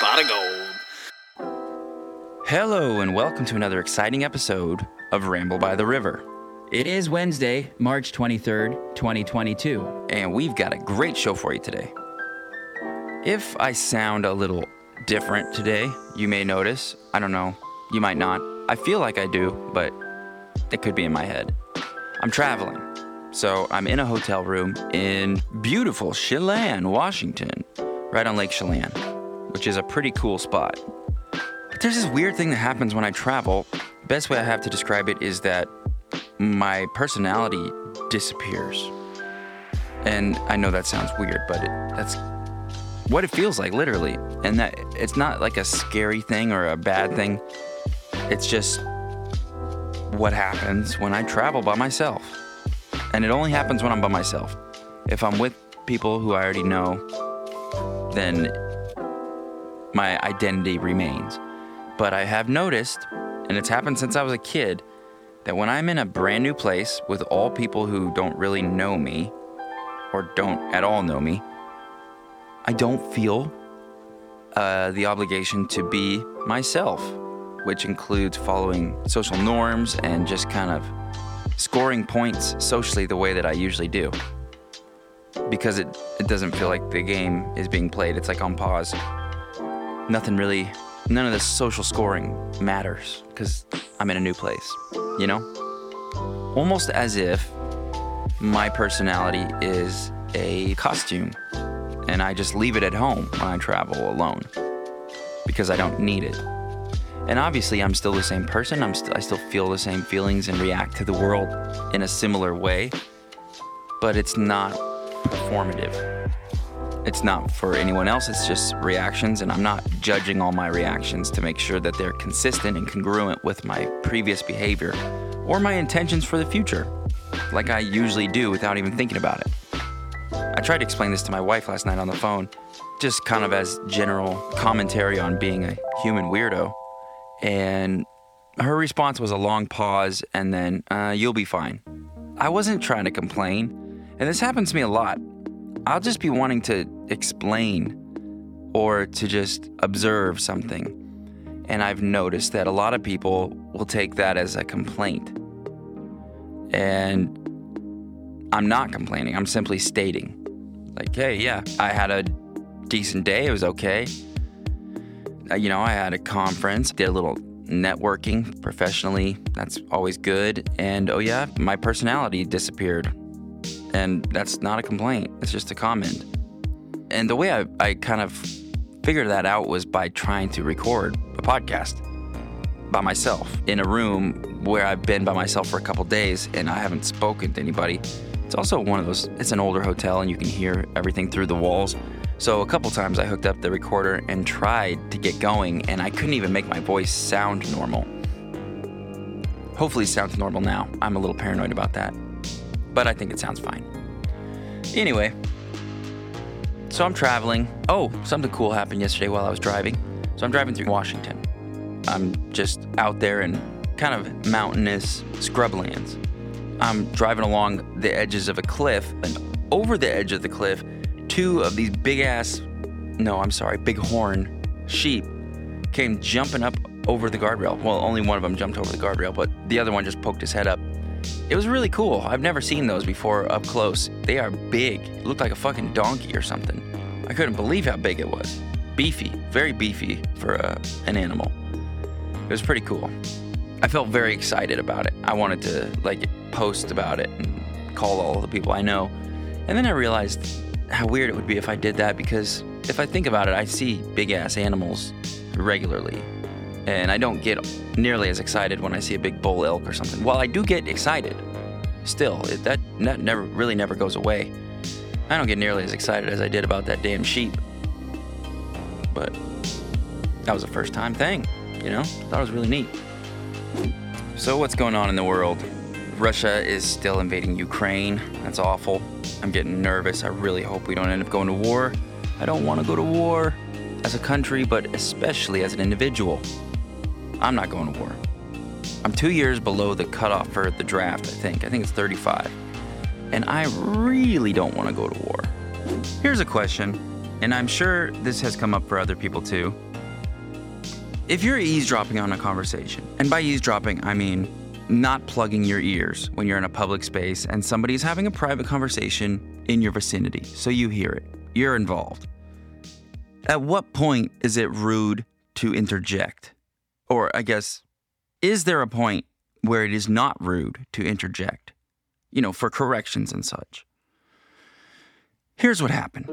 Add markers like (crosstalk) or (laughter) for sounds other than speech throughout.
Pot of gold. Hello, and welcome to another exciting episode of Ramble by the River. It is Wednesday, March 23rd, 2022. And we've got a great show for you today. If I sound a little different today, you may notice. I don't know. You might not. I feel like I do, but it could be in my head. I'm traveling. So I'm in a hotel room in beautiful Chelan, Washington, right on Lake Chelan, which is a pretty cool spot. But there's this weird thing that happens when I travel. Best way I have to describe it is that my personality disappears. And I know that sounds weird, but it, that's what it feels like, literally. And that it's not like a scary thing or a bad thing. It's just what happens when I travel by myself. And it only happens when I'm by myself. If I'm with people who I already know, then my identity remains. But I have noticed, and it's happened since I was a kid, that when I'm in a brand new place with all people who don't really know me or don't at all know me, I don't feel uh, the obligation to be myself, which includes following social norms and just kind of scoring points socially the way that I usually do. Because it, it doesn't feel like the game is being played, it's like on pause. Nothing really, none of this social scoring matters because I'm in a new place, you know? Almost as if my personality is a costume and I just leave it at home when I travel alone because I don't need it. And obviously, I'm still the same person. I'm st- I still feel the same feelings and react to the world in a similar way, but it's not performative. It's not for anyone else, it's just reactions, and I'm not judging all my reactions to make sure that they're consistent and congruent with my previous behavior or my intentions for the future, like I usually do without even thinking about it. I tried to explain this to my wife last night on the phone, just kind of as general commentary on being a human weirdo. And her response was a long pause and then, uh, you'll be fine. I wasn't trying to complain, and this happens to me a lot. I'll just be wanting to explain or to just observe something. And I've noticed that a lot of people will take that as a complaint. And I'm not complaining, I'm simply stating. Like, hey, yeah, I had a decent day, it was okay. Uh, you know, I had a conference, did a little networking professionally. That's always good. And oh, yeah, my personality disappeared. And that's not a complaint, it's just a comment. And the way I, I kind of figured that out was by trying to record a podcast by myself in a room where I've been by myself for a couple days and I haven't spoken to anybody. It's also one of those, it's an older hotel and you can hear everything through the walls. So a couple times I hooked up the recorder and tried to get going, and I couldn't even make my voice sound normal. Hopefully, it sounds normal now. I'm a little paranoid about that, but I think it sounds fine. Anyway, so I'm traveling. Oh, something cool happened yesterday while I was driving. So I'm driving through Washington. I'm just out there in kind of mountainous scrublands. I'm driving along the edges of a cliff, and over the edge of the cliff, two of these big ass, no, I'm sorry, big horn sheep came jumping up over the guardrail. Well, only one of them jumped over the guardrail, but the other one just poked his head up. It was really cool. I've never seen those before up close. They are big. It looked like a fucking donkey or something. I couldn't believe how big it was. Beefy, very beefy for uh, an animal. It was pretty cool. I felt very excited about it. I wanted to like post about it and call all the people I know. And then I realized how weird it would be if I did that because if I think about it, I see big ass animals regularly. And I don't get nearly as excited when I see a big bull elk or something. While I do get excited, still, it, that, that never really never goes away. I don't get nearly as excited as I did about that damn sheep. But that was a first time thing, you know? Thought it was really neat. So, what's going on in the world? Russia is still invading Ukraine. That's awful. I'm getting nervous. I really hope we don't end up going to war. I don't want to go to war as a country, but especially as an individual. I'm not going to war. I'm two years below the cutoff for the draft, I think. I think it's 35. And I really don't want to go to war. Here's a question, and I'm sure this has come up for other people too. If you're eavesdropping on a conversation, and by eavesdropping, I mean not plugging your ears when you're in a public space and somebody is having a private conversation in your vicinity, so you hear it, you're involved. At what point is it rude to interject? Or, I guess, is there a point where it is not rude to interject? You know, for corrections and such. Here's what happened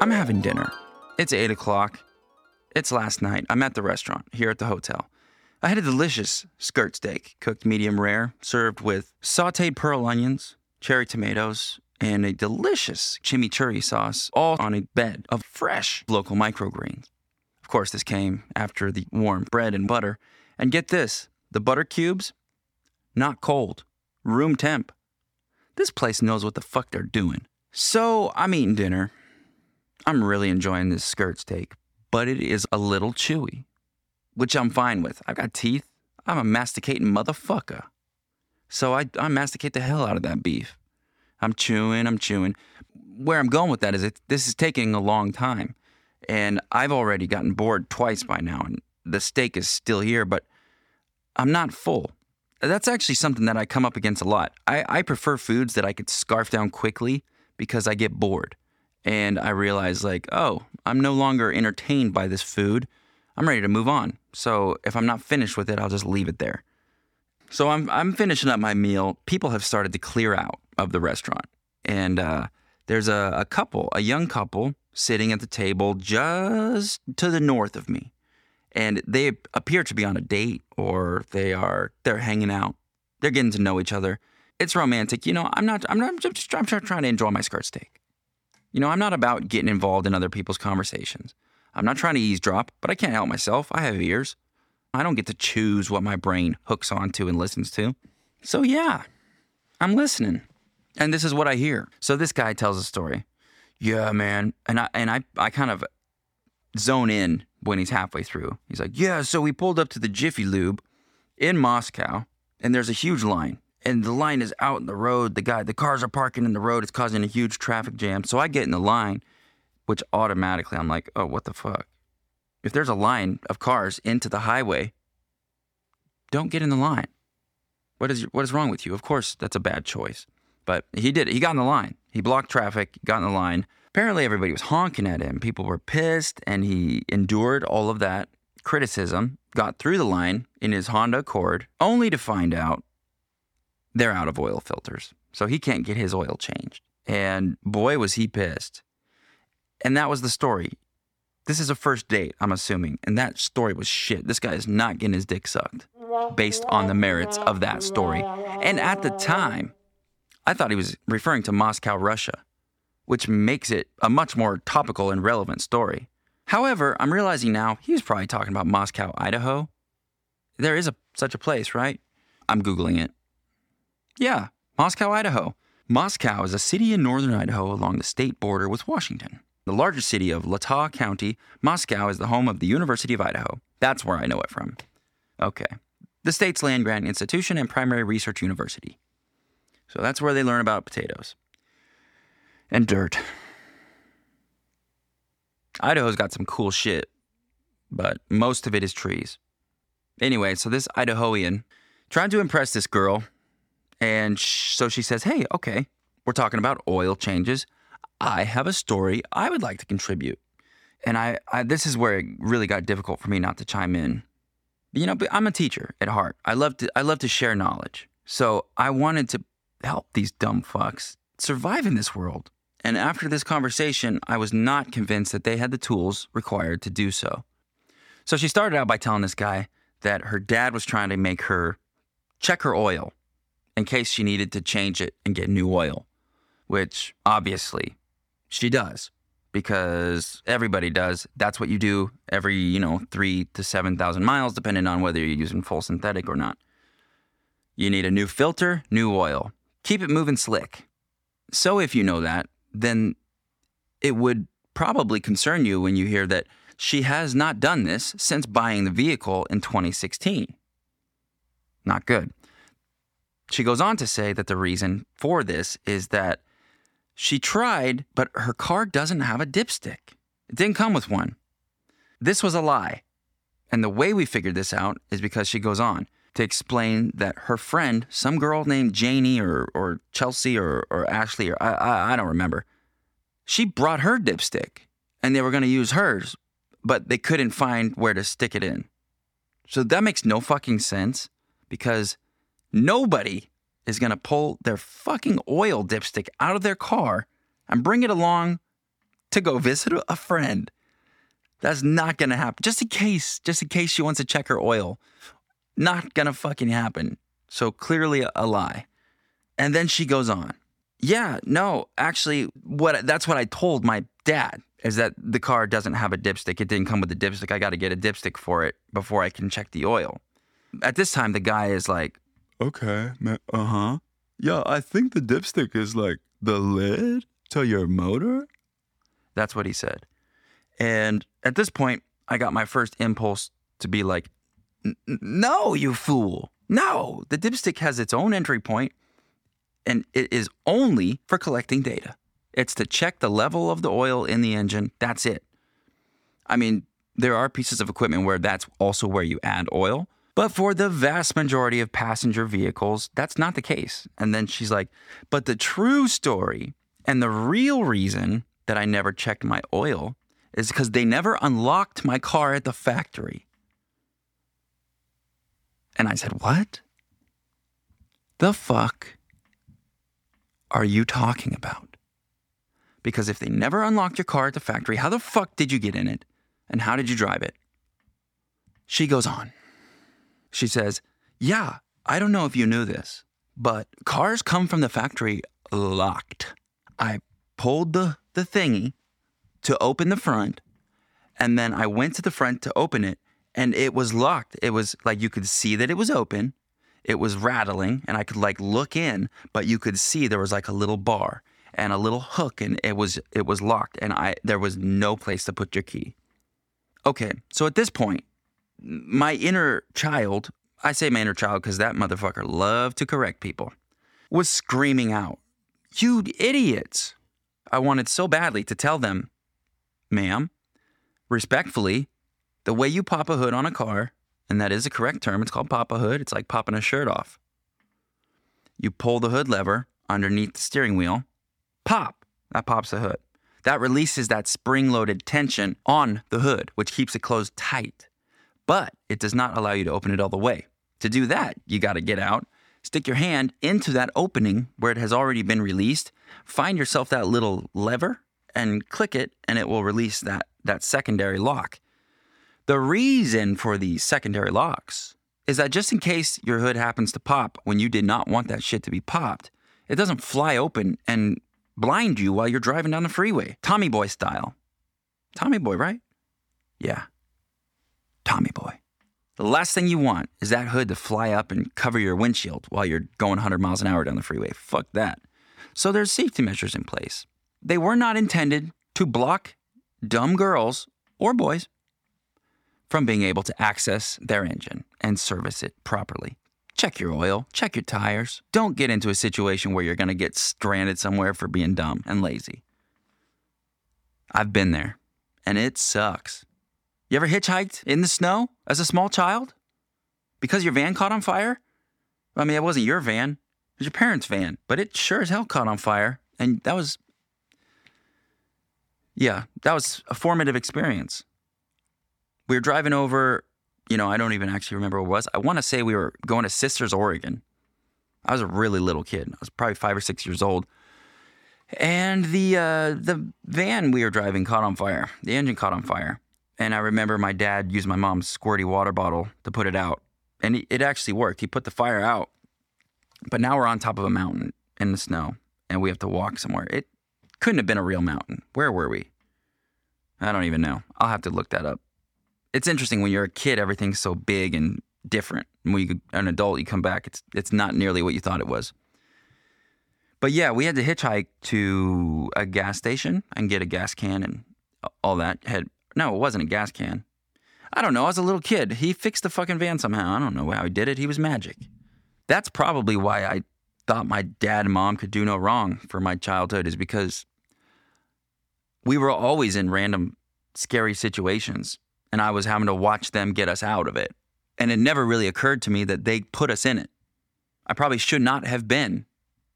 I'm having dinner. It's 8 o'clock. It's last night. I'm at the restaurant here at the hotel. I had a delicious skirt steak, cooked medium rare, served with sauteed pearl onions, cherry tomatoes, and a delicious chimichurri sauce, all on a bed of fresh local microgreens. Of course, this came after the warm bread and butter. And get this the butter cubes, not cold, room temp. This place knows what the fuck they're doing. So I'm eating dinner. I'm really enjoying this skirt steak, but it is a little chewy, which I'm fine with. I've got teeth. I'm a masticating motherfucker. So I, I masticate the hell out of that beef. I'm chewing, I'm chewing. Where I'm going with that is it, this is taking a long time. And I've already gotten bored twice by now, and the steak is still here, but I'm not full. That's actually something that I come up against a lot. I, I prefer foods that I could scarf down quickly because I get bored. And I realize, like, oh, I'm no longer entertained by this food. I'm ready to move on. So if I'm not finished with it, I'll just leave it there. So I'm, I'm finishing up my meal. People have started to clear out of the restaurant. And uh, there's a, a couple, a young couple, sitting at the table just to the north of me. And they appear to be on a date or they are they're hanging out. They're getting to know each other. It's romantic. You know, I'm not I'm not I'm just I'm trying to enjoy my skirt steak. You know, I'm not about getting involved in other people's conversations. I'm not trying to eavesdrop, but I can't help myself. I have ears. I don't get to choose what my brain hooks onto and listens to. So yeah, I'm listening. And this is what I hear. So this guy tells a story. Yeah, man. And I and I I kind of zone in when he's halfway through. He's like, "Yeah, so we pulled up to the Jiffy Lube in Moscow, and there's a huge line. And the line is out in the road. The guy, the cars are parking in the road. It's causing a huge traffic jam. So I get in the line, which automatically I'm like, oh, what the fuck? If there's a line of cars into the highway, don't get in the line. What is what is wrong with you? Of course, that's a bad choice. But he did it. He got in the line. He blocked traffic, got in the line. Apparently, everybody was honking at him. People were pissed, and he endured all of that criticism, got through the line in his Honda Accord, only to find out they're out of oil filters. So he can't get his oil changed. And boy, was he pissed. And that was the story. This is a first date, I'm assuming. And that story was shit. This guy is not getting his dick sucked based on the merits of that story. And at the time, I thought he was referring to Moscow, Russia, which makes it a much more topical and relevant story. However, I'm realizing now he was probably talking about Moscow, Idaho. There is a, such a place, right? I'm Googling it. Yeah, Moscow, Idaho. Moscow is a city in northern Idaho along the state border with Washington. The largest city of Latah County, Moscow is the home of the University of Idaho. That's where I know it from. Okay. The state's land grant institution and primary research university. So that's where they learn about potatoes and dirt. Idaho's got some cool shit, but most of it is trees. Anyway, so this Idahoan trying to impress this girl, and sh- so she says, Hey, okay, we're talking about oil changes. I have a story I would like to contribute. And I, I this is where it really got difficult for me not to chime in. You know, but I'm a teacher at heart. I love to I love to share knowledge. So I wanted to help these dumb fucks survive in this world. And after this conversation, I was not convinced that they had the tools required to do so. So she started out by telling this guy that her dad was trying to make her check her oil in case she needed to change it and get new oil, which obviously she does because everybody does. That's what you do every, you know, three to 7,000 miles, depending on whether you're using full synthetic or not. You need a new filter, new oil. Keep it moving slick. So if you know that, then it would probably concern you when you hear that she has not done this since buying the vehicle in 2016. Not good. She goes on to say that the reason for this is that She tried, but her car doesn't have a dipstick. It didn't come with one. This was a lie. And the way we figured this out is because she goes on to explain that her friend, some girl named Janie or, or Chelsea or, or Ashley, or I, I, I don't remember, she brought her dipstick and they were going to use hers, but they couldn't find where to stick it in. So that makes no fucking sense because nobody is going to pull their fucking oil dipstick out of their car and bring it along to go visit a friend. That's not going to happen. Just in case, just in case she wants to check her oil. Not going to fucking happen. So clearly a, a lie. And then she goes on. Yeah, no, actually what that's what I told my dad is that the car doesn't have a dipstick. It didn't come with a dipstick. I got to get a dipstick for it before I can check the oil. At this time the guy is like, Okay, uh huh. Yeah, I think the dipstick is like the lid to your motor. That's what he said. And at this point, I got my first impulse to be like, "N- n- no, you fool. No, the dipstick has its own entry point and it is only for collecting data. It's to check the level of the oil in the engine. That's it. I mean, there are pieces of equipment where that's also where you add oil, but for the vast majority of passenger vehicles, that's not the case. And then she's like, but the true story and the real reason that I never checked my oil is because they never unlocked my car at the factory. And I said, What? The fuck are you talking about? Because if they never unlocked your car at the factory, how the fuck did you get in it? And how did you drive it? She goes on. She says, Yeah, I don't know if you knew this, but cars come from the factory locked. I pulled the, the thingy to open the front, and then I went to the front to open it, and it was locked. It was like you could see that it was open. It was rattling, and I could like look in, but you could see there was like a little bar and a little hook, and it was it was locked, and I there was no place to put your key. Okay, so at this point, my inner child, I say my inner child because that motherfucker loved to correct people, was screaming out, You idiots! I wanted so badly to tell them, ma'am, respectfully, the way you pop a hood on a car, and that is a correct term, it's called pop a hood, it's like popping a shirt off. You pull the hood lever underneath the steering wheel, pop, that pops the hood. That releases that spring loaded tension on the hood, which keeps it closed tight. But it does not allow you to open it all the way. To do that, you got to get out, stick your hand into that opening where it has already been released, find yourself that little lever and click it, and it will release that, that secondary lock. The reason for these secondary locks is that just in case your hood happens to pop when you did not want that shit to be popped, it doesn't fly open and blind you while you're driving down the freeway, Tommy Boy style. Tommy Boy, right? Yeah. Tommy Boy. The last thing you want is that hood to fly up and cover your windshield while you're going 100 miles an hour down the freeway. Fuck that. So there's safety measures in place. They were not intended to block dumb girls or boys from being able to access their engine and service it properly. Check your oil, check your tires. Don't get into a situation where you're going to get stranded somewhere for being dumb and lazy. I've been there, and it sucks. You ever hitchhiked in the snow as a small child? Because your van caught on fire? I mean, it wasn't your van, it was your parents' van, but it sure as hell caught on fire. And that was, yeah, that was a formative experience. We were driving over, you know, I don't even actually remember what it was. I want to say we were going to Sisters, Oregon. I was a really little kid. I was probably five or six years old. And the uh, the van we were driving caught on fire. The engine caught on fire. And I remember my dad used my mom's squirty water bottle to put it out. And it- actually worked. He put the fire out. But now we're on top of a mountain in the snow and we have to walk somewhere. It couldn't have been a real mountain. Where were we? I don't even know. I'll have to look that up. It's interesting when you're a kid, everything's so big and different. When you're an adult, you come back, it's, it's not nearly what you thought it was. But yeah, we had to hitchhike to a gas station and get a gas can and all that. Had no, it wasn't a gas can. I don't know. I was a little kid. He fixed the fucking van somehow. I don't know how he did it. He was magic. That's probably why I thought my dad and mom could do no wrong for my childhood is because we were always in random scary situations and I was having to watch them get us out of it. And it never really occurred to me that they put us in it. I probably should not have been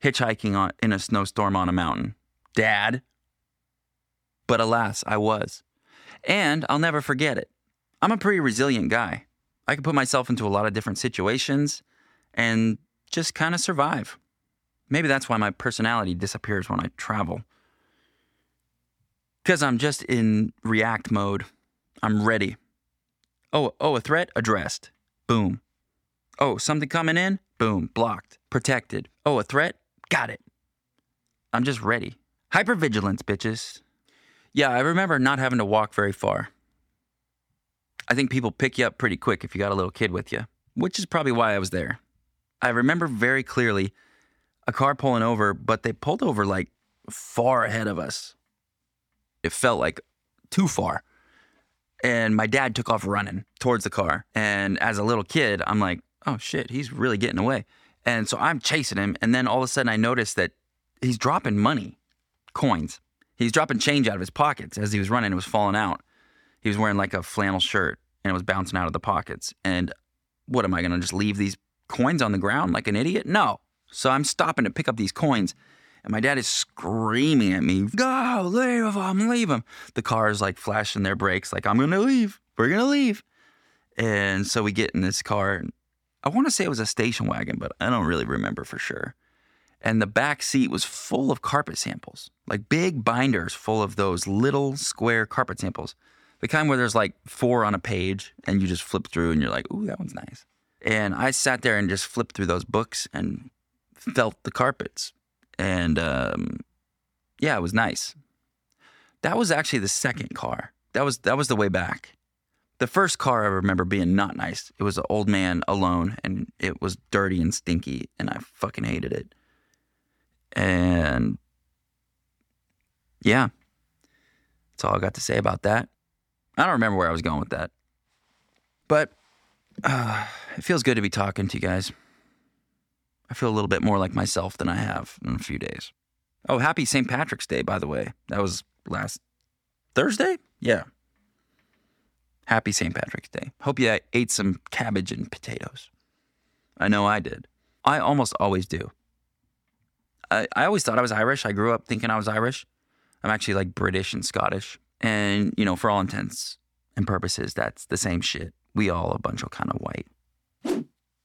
hitchhiking on, in a snowstorm on a mountain. Dad. But alas, I was. And I'll never forget it. I'm a pretty resilient guy. I can put myself into a lot of different situations and just kind of survive. Maybe that's why my personality disappears when I travel. Because I'm just in react mode. I'm ready. Oh, oh, a threat addressed. Boom. Oh, something coming in? Boom, blocked, protected. Oh, a threat? Got it. I'm just ready. Hypervigilance, bitches. Yeah, I remember not having to walk very far. I think people pick you up pretty quick if you got a little kid with you, which is probably why I was there. I remember very clearly a car pulling over, but they pulled over like far ahead of us. It felt like too far. And my dad took off running towards the car. And as a little kid, I'm like, oh shit, he's really getting away. And so I'm chasing him. And then all of a sudden I noticed that he's dropping money, coins. He's dropping change out of his pockets as he was running. It was falling out. He was wearing like a flannel shirt and it was bouncing out of the pockets. And what am I going to just leave these coins on the ground like an idiot? No. So I'm stopping to pick up these coins. And my dad is screaming at me, go, leave them, leave them. The car is like flashing their brakes, like, I'm going to leave. We're going to leave. And so we get in this car. I want to say it was a station wagon, but I don't really remember for sure. And the back seat was full of carpet samples, like big binders full of those little square carpet samples. The kind where there's like four on a page and you just flip through and you're like, ooh, that one's nice. And I sat there and just flipped through those books and felt the carpets. And um, yeah, it was nice. That was actually the second car. That was that was the way back. The first car I remember being not nice. It was an old man alone and it was dirty and stinky and I fucking hated it. And yeah. That's all I got to say about that. I don't remember where I was going with that. But uh, it feels good to be talking to you guys. I feel a little bit more like myself than I have in a few days. Oh, happy St. Patrick's Day, by the way. That was last Thursday? Yeah. Happy St. Patrick's Day. Hope you ate some cabbage and potatoes. I know I did. I almost always do. I, I always thought I was Irish. I grew up thinking I was Irish. I'm actually like British and Scottish. And, you know, for all intents and purposes, that's the same shit. We all a bunch of kind of white.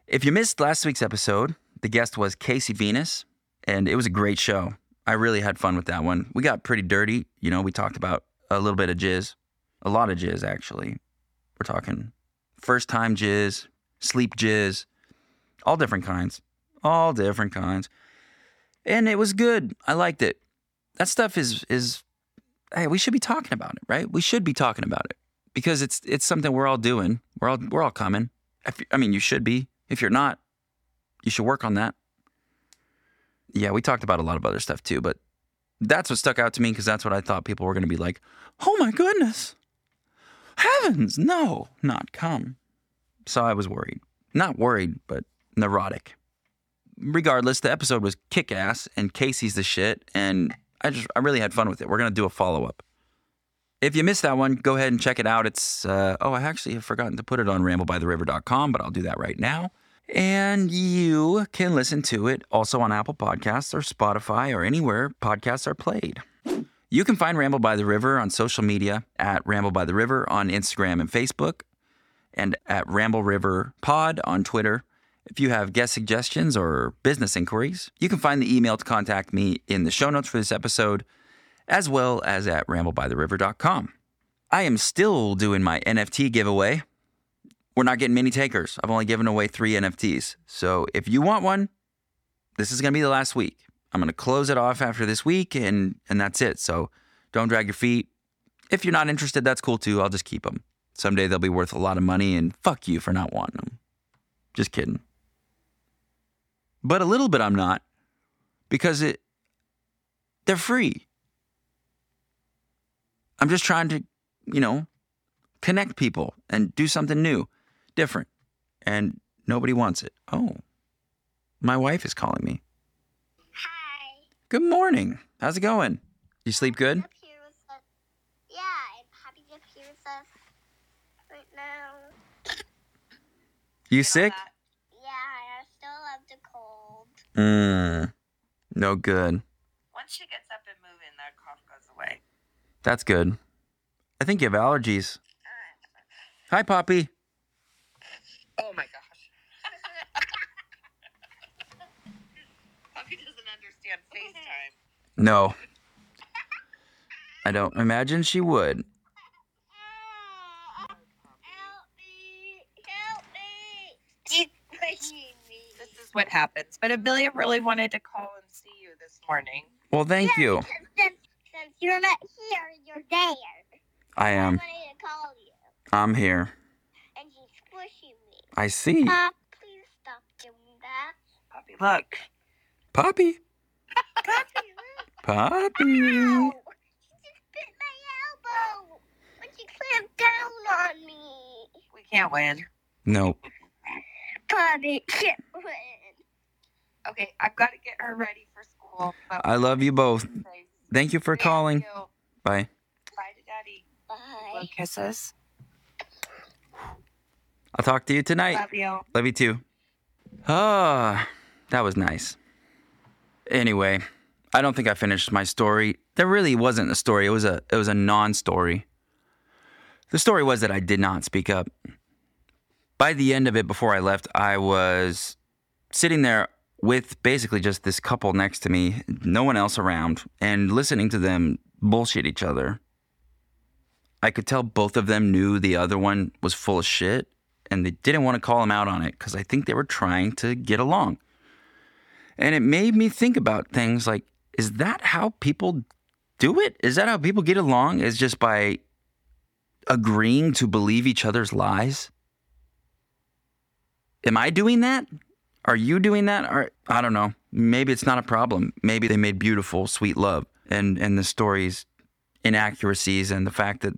If you missed last week's episode, the guest was Casey Venus, and it was a great show. I really had fun with that one. We got pretty dirty. You know, we talked about a little bit of jizz, a lot of jizz, actually. We're talking first time jizz, sleep jizz, all different kinds, all different kinds. And it was good. I liked it. That stuff is, is, hey, we should be talking about it, right? We should be talking about it because it's, it's something we're all doing. We're all, we're all coming. I mean, you should be. If you're not, you should work on that. Yeah, we talked about a lot of other stuff too, but that's what stuck out to me because that's what I thought people were going to be like, oh my goodness, heavens, no, not come. So I was worried. Not worried, but neurotic. Regardless, the episode was kick ass and Casey's the shit, and I just, I really had fun with it. We're going to do a follow up. If you missed that one, go ahead and check it out. It's, uh, oh, I actually have forgotten to put it on ramblebytheriver.com, but I'll do that right now. And you can listen to it also on Apple Podcasts or Spotify or anywhere podcasts are played. You can find Ramble by the River on social media at Ramble by the River on Instagram and Facebook, and at Ramble River Pod on Twitter. If you have guest suggestions or business inquiries, you can find the email to contact me in the show notes for this episode, as well as at ramblebytheriver.com. I am still doing my NFT giveaway. We're not getting many takers. I've only given away three NFTs. So if you want one, this is going to be the last week. I'm going to close it off after this week, and and that's it. So don't drag your feet. If you're not interested, that's cool too. I'll just keep them. Someday they'll be worth a lot of money, and fuck you for not wanting them. Just kidding. But a little bit I'm not, because it they're free. I'm just trying to, you know, connect people and do something new, different. And nobody wants it. Oh, my wife is calling me. Hi. Good morning. How's it going? You sleep good? Up here with us. Yeah, and Poppy's up here with us right now. You sick? Yeah, Mmm. No good. Once she gets up and moving, that cough goes away. That's good. I think you have allergies. Uh, Hi, Poppy. Oh my gosh. (laughs) Puppy doesn't understand FaceTime. No. I don't imagine she would. Help me! Help me! She's pushing me. This is what happens. But Amelia really wanted to call and see you this morning. Well, thank you. Because Since, since you're not here, you're there. I I am. wanted to call you, I'm here. and she's pushing me. I see. Pop, please stop doing that. Puppy, look. Poppy. Poppy, look. Poppy. Ow! She just bit my elbow when she clamped down on me. We can't win. No. Poppy, can't win. Okay, I've got to get her ready for school. I love you both. Thank you for Thank calling. you. Bye. Bye to daddy. Bye. Blow kisses. I'll talk to you tonight. Love you. Love you too. Ah, that was nice. Anyway, I don't think I finished my story. There really wasn't a story. It was a it was a non-story. The story was that I did not speak up. By the end of it before I left, I was sitting there with basically just this couple next to me, no one else around, and listening to them bullshit each other. I could tell both of them knew the other one was full of shit and they didn't want to call him out on it because I think they were trying to get along. And it made me think about things like is that how people do it? Is that how people get along? Is just by agreeing to believe each other's lies? Am I doing that? Are you doing that? Or I don't know. Maybe it's not a problem. Maybe they made beautiful, sweet love and and the story's inaccuracies and the fact that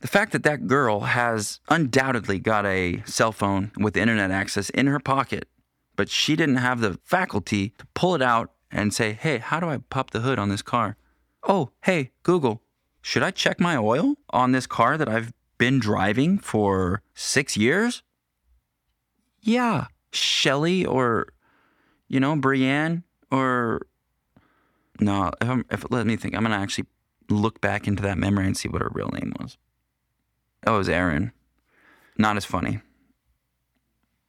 the fact that that girl has undoubtedly got a cell phone with internet access in her pocket, but she didn't have the faculty to pull it out and say, hey, how do I pop the hood on this car? Oh, hey, Google, should I check my oil on this car that I've been driving for six years? Yeah, Shelly or, you know, Brienne or. No, if, I'm, if let me think, I'm to actually look back into that memory and see what her real name was. Oh, it was Aaron. Not as funny.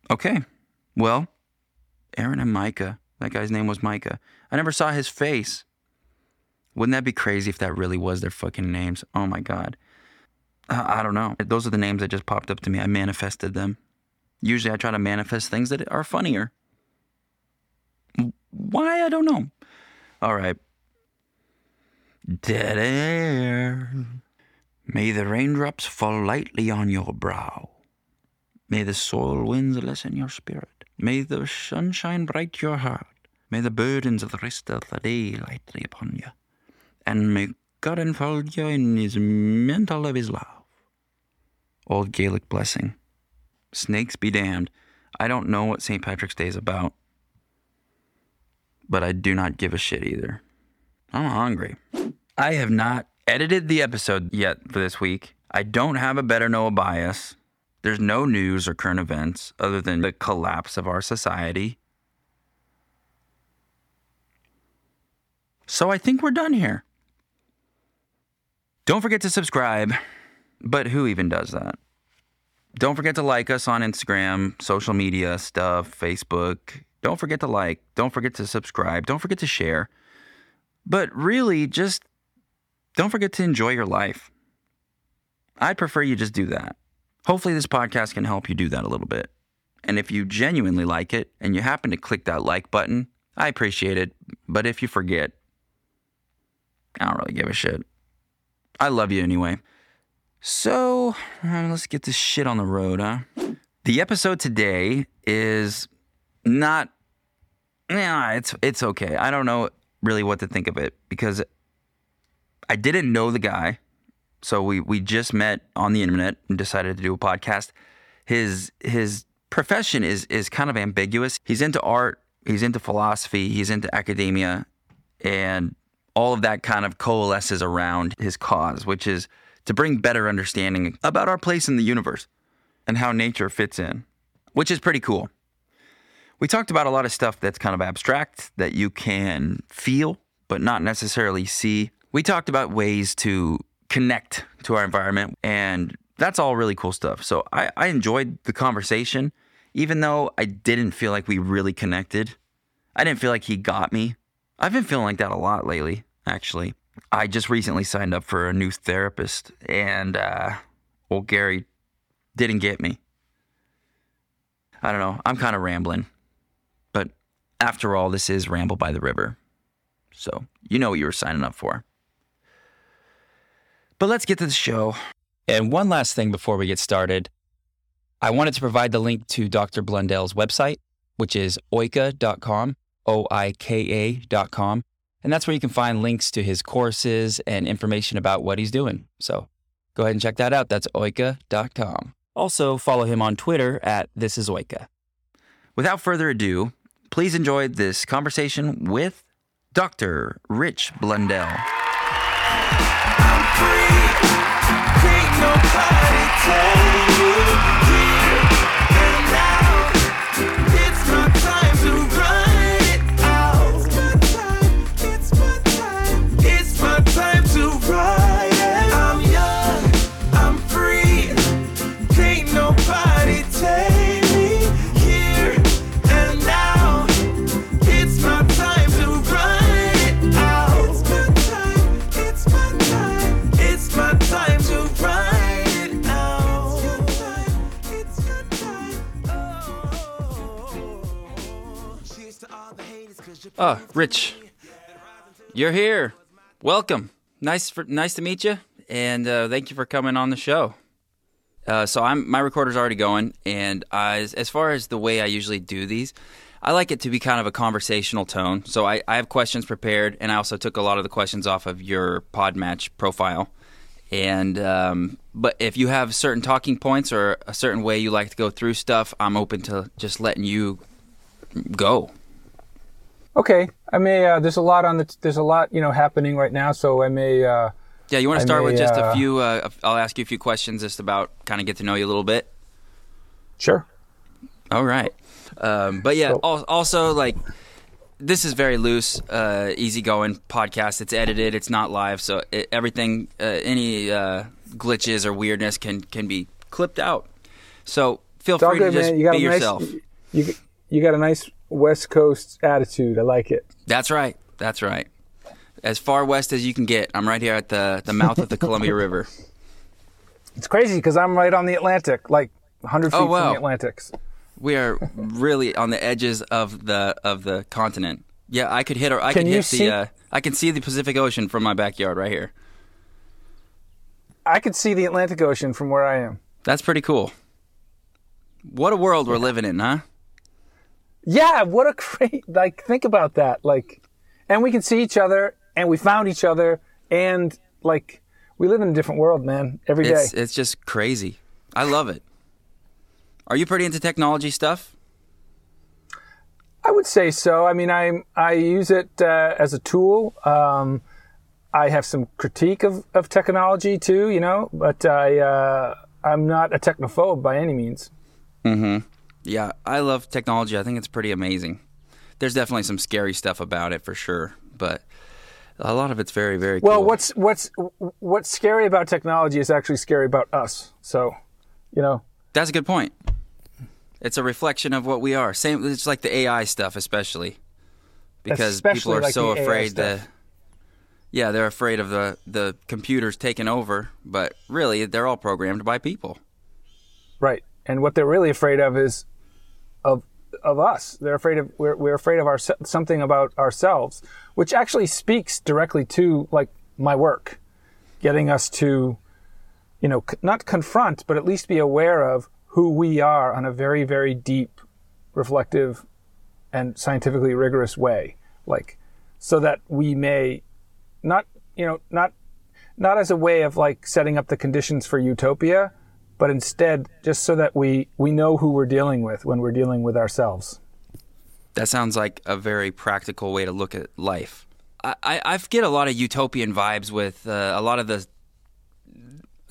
Okay. Well, Aaron and Micah. That guy's name was Micah. I never saw his face. Wouldn't that be crazy if that really was their fucking names? Oh my God. Uh, I don't know. Those are the names that just popped up to me. I manifested them. Usually I try to manifest things that are funnier. Why? I don't know. All right. Dead air. May the raindrops fall lightly on your brow. May the soil winds lessen your spirit. May the sunshine bright your heart. May the burdens of the rest of the day lightly upon you. And may God enfold you in his mantle of his love. Old Gaelic blessing. Snakes be damned. I don't know what St. Patrick's Day is about. But I do not give a shit either. I'm hungry. I have not edited the episode yet for this week. I don't have a better Noah bias. There's no news or current events other than the collapse of our society. So I think we're done here. Don't forget to subscribe. But who even does that? Don't forget to like us on Instagram, social media stuff, Facebook. Don't forget to like. Don't forget to subscribe. Don't forget to share. But really, just don't forget to enjoy your life. I'd prefer you just do that. Hopefully, this podcast can help you do that a little bit. And if you genuinely like it and you happen to click that like button, I appreciate it. But if you forget, I don't really give a shit. I love you anyway. So uh, let's get this shit on the road, huh? The episode today is not. Yeah, it's it's okay. I don't know really what to think of it because I didn't know the guy. So we we just met on the internet and decided to do a podcast. His his profession is is kind of ambiguous. He's into art, he's into philosophy, he's into academia. And all of that kind of coalesces around his cause, which is to bring better understanding about our place in the universe and how nature fits in, which is pretty cool. We talked about a lot of stuff that's kind of abstract that you can feel, but not necessarily see. We talked about ways to connect to our environment, and that's all really cool stuff. So I, I enjoyed the conversation, even though I didn't feel like we really connected. I didn't feel like he got me. I've been feeling like that a lot lately, actually. I just recently signed up for a new therapist, and uh, Gary didn't get me. I don't know. I'm kind of rambling. But after all, this is Ramble by the River. So you know what you were signing up for. But let's get to the show. And one last thing before we get started. I wanted to provide the link to Dr. Blundell's website, which is oika.com, O I K A.com. And that's where you can find links to his courses and information about what he's doing. So go ahead and check that out. That's oika.com. Also, follow him on Twitter at This Is Oika. Without further ado, please enjoy this conversation with Dr. Rich Blundell. Oh, Rich, you're here. Welcome. Nice for nice to meet you, and uh, thank you for coming on the show. Uh, so I'm my recorder's already going, and I, as, as far as the way I usually do these, I like it to be kind of a conversational tone. So I, I have questions prepared, and I also took a lot of the questions off of your Podmatch profile. And um, but if you have certain talking points or a certain way you like to go through stuff, I'm open to just letting you go. Okay, I may. Uh, there's a lot on the. There's a lot you know happening right now, so I may. Uh, Yeah, you want to start with may, just a uh, few? Uh, I'll ask you a few questions just about kind of get to know you a little bit. sure. All right. Um, but yeah, So- al- also like this is very loose, uh, easygoing podcast. It's edited. It's not live, so it, everything, uh, any uh, glitches or weirdness can can be clipped out. So feel free good, to just man. You got be nice. yourself. You you got a nice West Coast attitude. I like it. That's right. That's right. As far west as you can get. I'm right here at the the mouth of the Columbia (laughs) River. It's crazy because I'm right on the Atlantic, like 100 feet Oh, from the Atlantics. We are really on the edges of the of the continent. Yeah, I could hit. or I Can could hit see- the. Uh, I can see the Pacific Ocean from my backyard right here. I could see the Atlantic Ocean from where I am. That's pretty cool. What a world we're living in, huh? Yeah, what a (laughs) great like think about that. Like and we can see each other and we found each other and like we live in a different world, man, every day. It's it's just crazy. I love it. Are you pretty into technology stuff? I would say so. I mean, I I use it uh, as a tool. Um, I have some critique of, of technology too, you know, but I uh, I'm not a technophobe by any means. Yeah, I love technology. I think it's pretty amazing. There's definitely some scary stuff about it for sure, but a lot of it's very very Well, cool. what's what's what's scary about technology is actually scary about us. So, you know, That's a good point. It's a reflection of what we are. Same. It's like the AI stuff, especially because people are like so afraid that. Yeah, they're afraid of the the computers taking over, but really, they're all programmed by people. right? And what they're really afraid of is of of us. They're afraid of we're we're afraid of our something about ourselves, which actually speaks directly to like my work, getting us to, you know, not confront, but at least be aware of who we are on a very very deep, reflective, and scientifically rigorous way, like so that we may not you know not not as a way of like setting up the conditions for utopia but instead just so that we we know who we're dealing with when we're dealing with ourselves That sounds like a very practical way to look at life. I, I I get a lot of utopian vibes with uh, a lot of the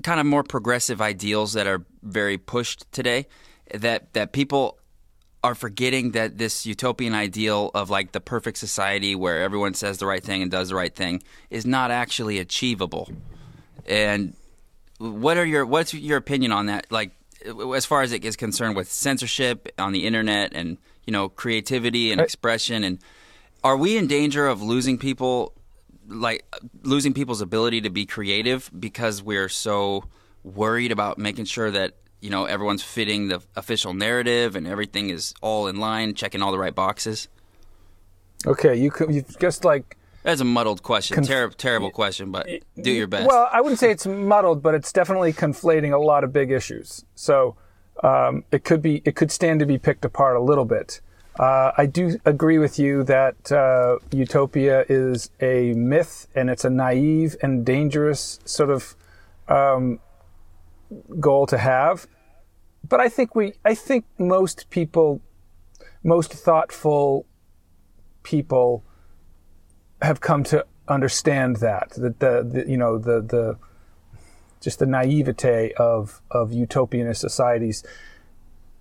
kind of more progressive ideals that are very pushed today. That that people are forgetting that this utopian ideal of like the perfect society where everyone says the right thing and does the right thing is not actually achievable. And what are your what's your opinion on that? Like as far as it is concerned with censorship on the internet and you know creativity and expression and are we in danger of losing people like losing people's ability to be creative because we're so worried about making sure that you know everyone's fitting the official narrative and everything is all in line checking all the right boxes Okay, you could, you've just like that's a muddled question Ter- terrible question but do your best Well, I wouldn't say it's muddled, but it's definitely conflating a lot of big issues. So um, it could be it could stand to be picked apart a little bit. Uh, I do agree with you that uh, utopia is a myth and it's a naive and dangerous sort of um, goal to have. But I think we I think most people, most thoughtful people have come to understand that that the, the you know the the just the naivete of of utopianist societies.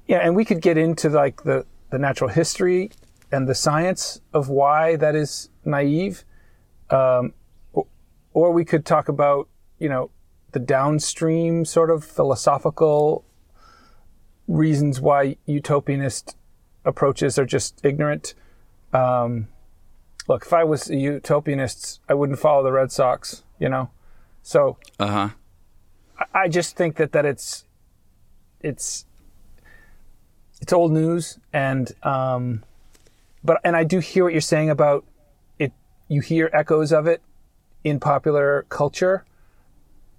Yeah, and we could get into like the the natural history and the science of why that is naive, um, or, we could talk about you know the downstream sort of philosophical reasons why utopianist approaches are just ignorant. Um, look, if I was a utopianist, I wouldn't follow the Red Sox, you know. So uh-huh I- I just think that that it's it's it's old news, and um, but and I do hear what you're saying about it. You hear echoes of it in popular culture,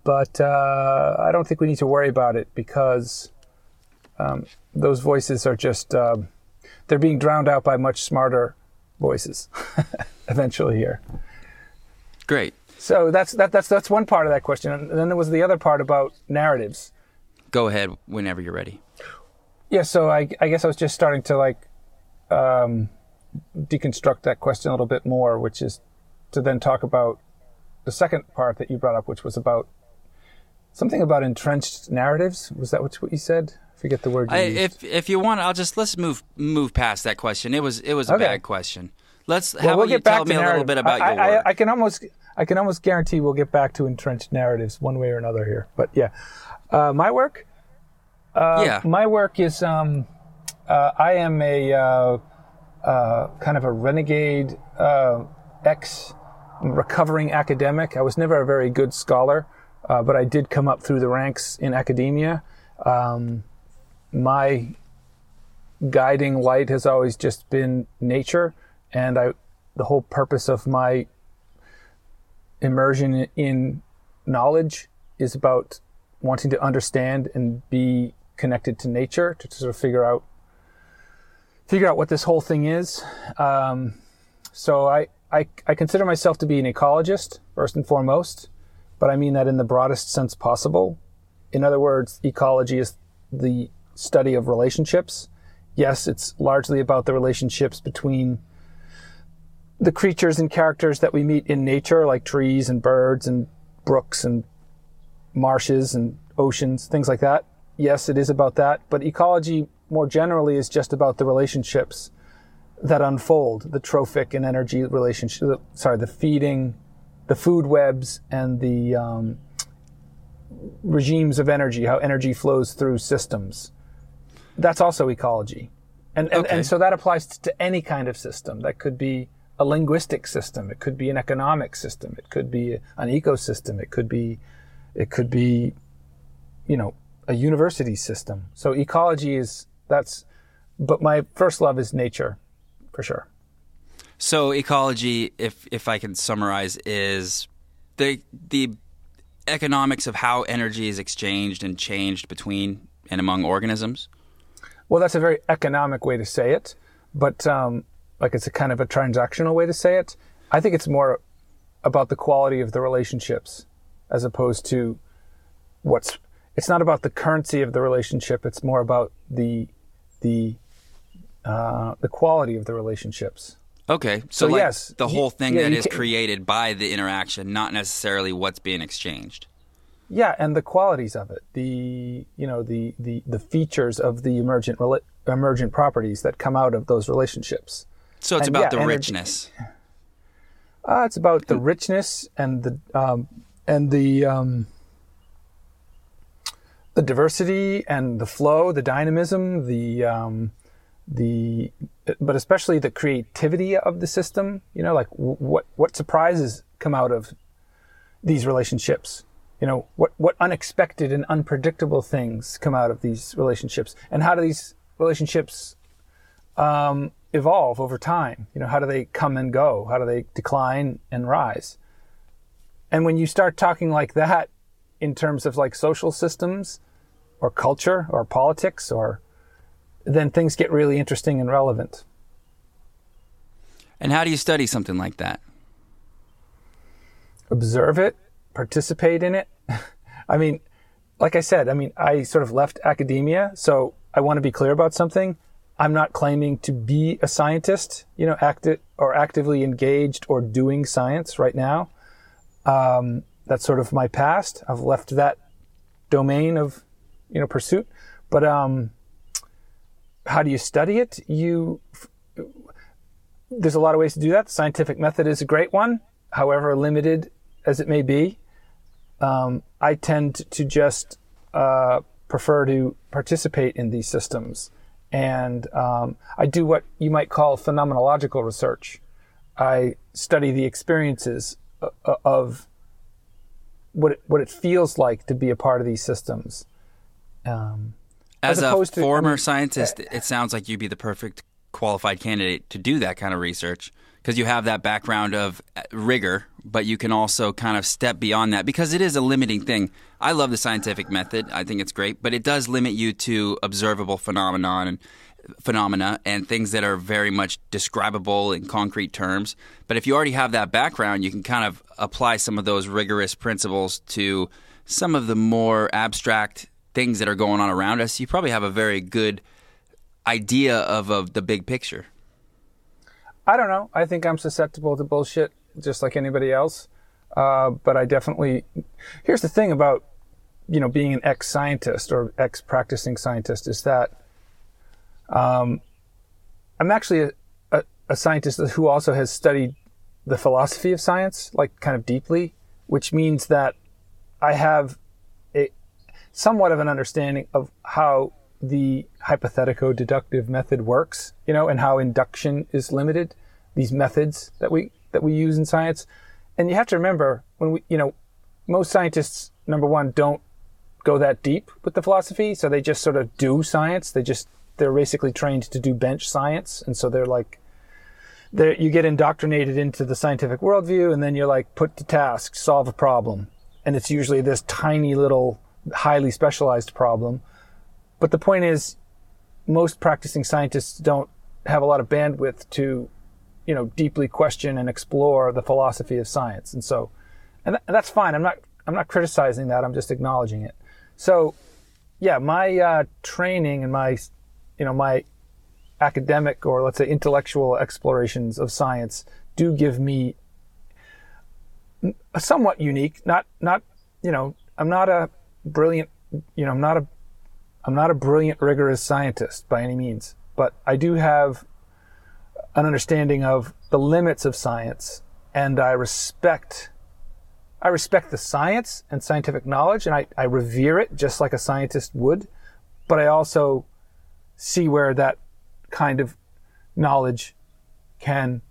but uh, I don't think we need to worry about it because um, those voices are just um, they're being drowned out by much smarter voices (laughs) eventually here. great So that's that, that's that's one part of that question, and then there was the other part about narratives. go ahead whenever you're ready Yeah, so I, I guess I was just starting to like um, deconstruct that question a little bit more, which is to then talk about the second part that you brought up, which was about something about entrenched narratives. Was that what what you said? I forget the word you I, used. if if you want, I'll just let's move move past that question. It was it was a Okay. bad question. Let's Well, how we'll about you get back tell to me a little bit about I, your I, work? I can almost I can almost guarantee we'll get back to entrenched narratives one way or another here. But yeah, uh, my work. yeah, My work is um, uh, I am a uh, uh, kind of a renegade uh, ex recovering academic. I was never a very good scholar, uh, but I did come up through the ranks in academia. Um, my guiding light has always just been nature, and I the whole purpose of my immersion in knowledge is about wanting to understand and be connected to nature to sort of figure out figure out what this whole thing is. Um, so I, I I consider myself to be an ecologist first and foremost, but I mean that in the broadest sense possible. In other words, ecology is the study of relationships. Yes, it's largely about the relationships between the creatures and characters that we meet in nature, like trees and birds and brooks and marshes and oceans, things like that. Yes, it is about that. But ecology more generally is just about the relationships that unfold, the trophic and energy relationship, sorry, the feeding, the food webs and the um, regimes of energy, how energy flows through systems. That's also ecology. And, and, Okay. and so that applies to any kind of system. That could be a linguistic system. It could be an economic system. It could be an ecosystem. It could be, it could be, you know, a university system. So ecology is that's, but my first love is nature, for sure. So ecology, if if I can summarize, is the the economics of how energy is exchanged and changed between and among organisms. Well, that's a very economic way to say it, but um, like it's a kind of a transactional way to say it. I think it's more about the quality of the relationships as opposed to what's. It's not about the currency of the relationship. It's more about the the uh, the quality of the relationships. Okay, so, So like yes, the whole thing yeah, that is can- created by the interaction, not necessarily what's being exchanged. Yeah, and the qualities of it, the you know the the the features of the emergent emergent properties that come out of those relationships. So it's And about yeah, the richness. Uh, it's about the richness and the um, and the um, the diversity and the flow, the dynamism, the um, the but especially the creativity of the system. You know, like w- what what surprises come out of these relationships. You know, what what unexpected and unpredictable things come out of these relationships, and how do these relationships um, evolve over time? You know, how do they come and go? How do they decline and rise? And when you start talking like that in terms of like social systems or culture or politics or then things get really interesting and relevant. And how do you study something like that? Observe it, participate in it. (laughs) I mean, like I said, I mean, I sort of left academia, so I want to be clear about something. I'm not claiming to be a scientist, you know, active or actively engaged or doing science right now. Um, that's sort of my past. I've left that domain of, you know, pursuit. But um, how do you study it? You there's a lot of ways to do that. The scientific method is a great one, however limited as it may be. Um, I tend to just uh, prefer to participate in these systems, and um, I do what you might call phenomenological research. I study the experiences of what it, what it feels like to be a part of these systems. Um, As, As a opposed to- I former mean, scientist, it sounds like you'd be the perfect qualified candidate to do that kind of research because you have that background of uh, rigor, but you can also kind of step beyond that because it is a limiting thing. I love the scientific method; I think it's great, but it does limit you to observable phenomenon and phenomena and things that are very much describable in concrete terms. But if you already have that background, you can kind of apply some of those rigorous principles to some of the more abstract things that are going on around us. You probably have a very good idea of, of the big picture. I don't know. I think I'm susceptible to bullshit just like anybody else. Uh, but I definitely. Here's the thing about, you know, being an ex scientist or ex practicing scientist is that um, I'm actually a, a, a scientist who also has studied the philosophy of science, like kind of deeply, which means that I have a somewhat of an understanding of how the hypothetico deductive method works, you know, and how induction is limited, these methods that we that we use in science. And you have to remember when we, you know, most scientists number one don't go that deep with the philosophy, so they just sort of do science. They just they're basically trained to do bench science, and so they're like there you get indoctrinated into the scientific worldview and then you're like put to task solve a problem and it's usually this tiny little highly specialized problem but the point is most practicing scientists don't have a lot of bandwidth to you know deeply question and explore the philosophy of science. And so and, th- and that's fine. I'm not i'm not criticizing that. I'm just acknowledging it. So yeah my uh, training and my you know my academic or let's say intellectual explorations of science do give me a somewhat unique not not you know i'm not a brilliant you know i'm not a i'm not a brilliant rigorous scientist by any means but i do have an understanding of the limits of science and i respect i respect the science and scientific knowledge and i, I revere it just like a scientist would but i also see where that kind of knowledge can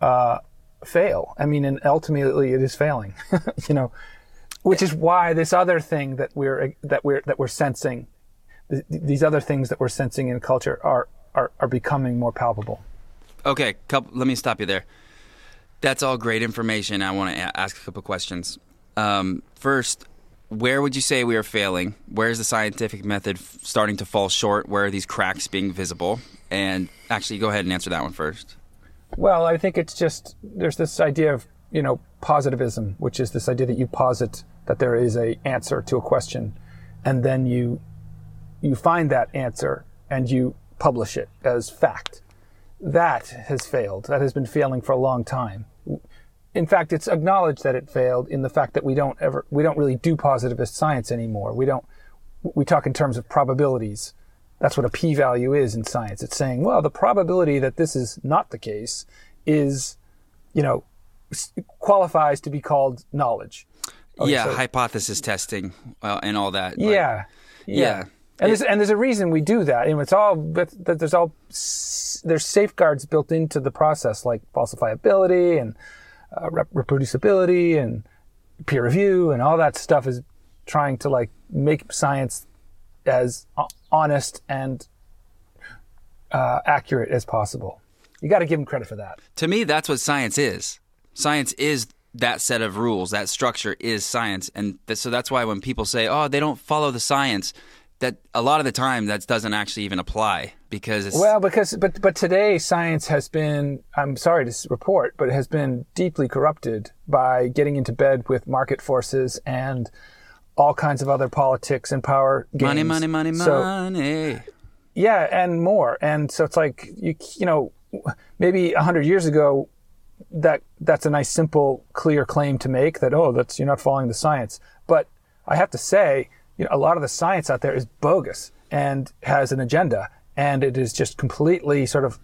uh, fail. I mean, and ultimately it is failing. (laughs) you know, which is why this other thing that we're that we're that we're sensing, th- these other things that we're sensing in culture are are, are becoming more palpable. Okay, couple, let me stop you there. That's all great information. I want to a- ask a couple questions. Um, first, where would you say we are failing? Where is the scientific method f- starting to fall short? Where are these cracks being visible? And actually, go ahead and answer that one first. Well, I think it's just there's this idea of you know positivism, which is this idea that you posit that there is a answer to a question, and then you you find that answer and you publish it as fact. that has failed. That has been failing for a long time. In fact, it's acknowledged that it failed in the fact that we don't ever we don't really do positivist science anymore. We don't we talk in terms of probabilities. That's what a p-value is in science. It's saying, well, the probability that this is not the case is, you know, qualifies to be called knowledge. Okay, yeah, so- hypothesis testing uh, and all that. like- yeah, yeah. And there's, and there's a reason we do that. It's all that there's all there's safeguards built into the process, like falsifiability and uh, rep- reproducibility and peer review and all that stuff is trying to like make science as honest and uh, accurate as possible. You got to give them credit for that. To me, that's what science is. Science is that set of rules. That structure is science, and th- so that's why when people say, "Oh, they don't follow the science," that a lot of the time that doesn't actually even apply because it's Well, because but but today science has been I'm sorry to report, but it has been deeply corrupted by getting into bed with market forces and all kinds of other politics and power games. money, money, money, So, money. yeah, and more. And so it's like you you know maybe a hundred years ago that that's a nice simple clear claim to make that oh that's you're not following the science. But I have to say you know a lot of the science out there is bogus and has an agenda and it is just completely sort of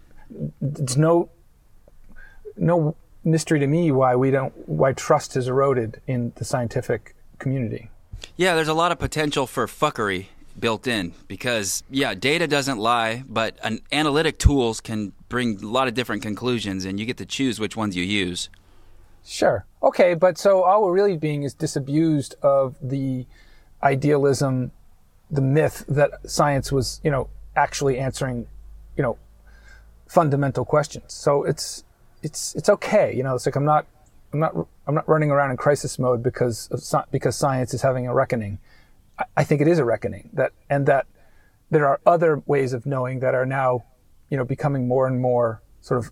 there's no no mystery to me why we don't why trust has eroded in the scientific community. Yeah, there's a lot of potential for fuckery built in because yeah, data doesn't lie, but an analytic tools can bring a lot of different conclusions, and you get to choose which ones you use. Sure. Okay, but so all we're really being is disabused of the idealism, the myth that science was, you know, actually answering, you know, fundamental questions. So it's it's it's okay. You know, it's like I'm not I'm not I'm not running around in crisis mode because of, because science is having a reckoning. I, I think it is a reckoning that and that there are other ways of knowing that are now, you know, becoming more and more sort of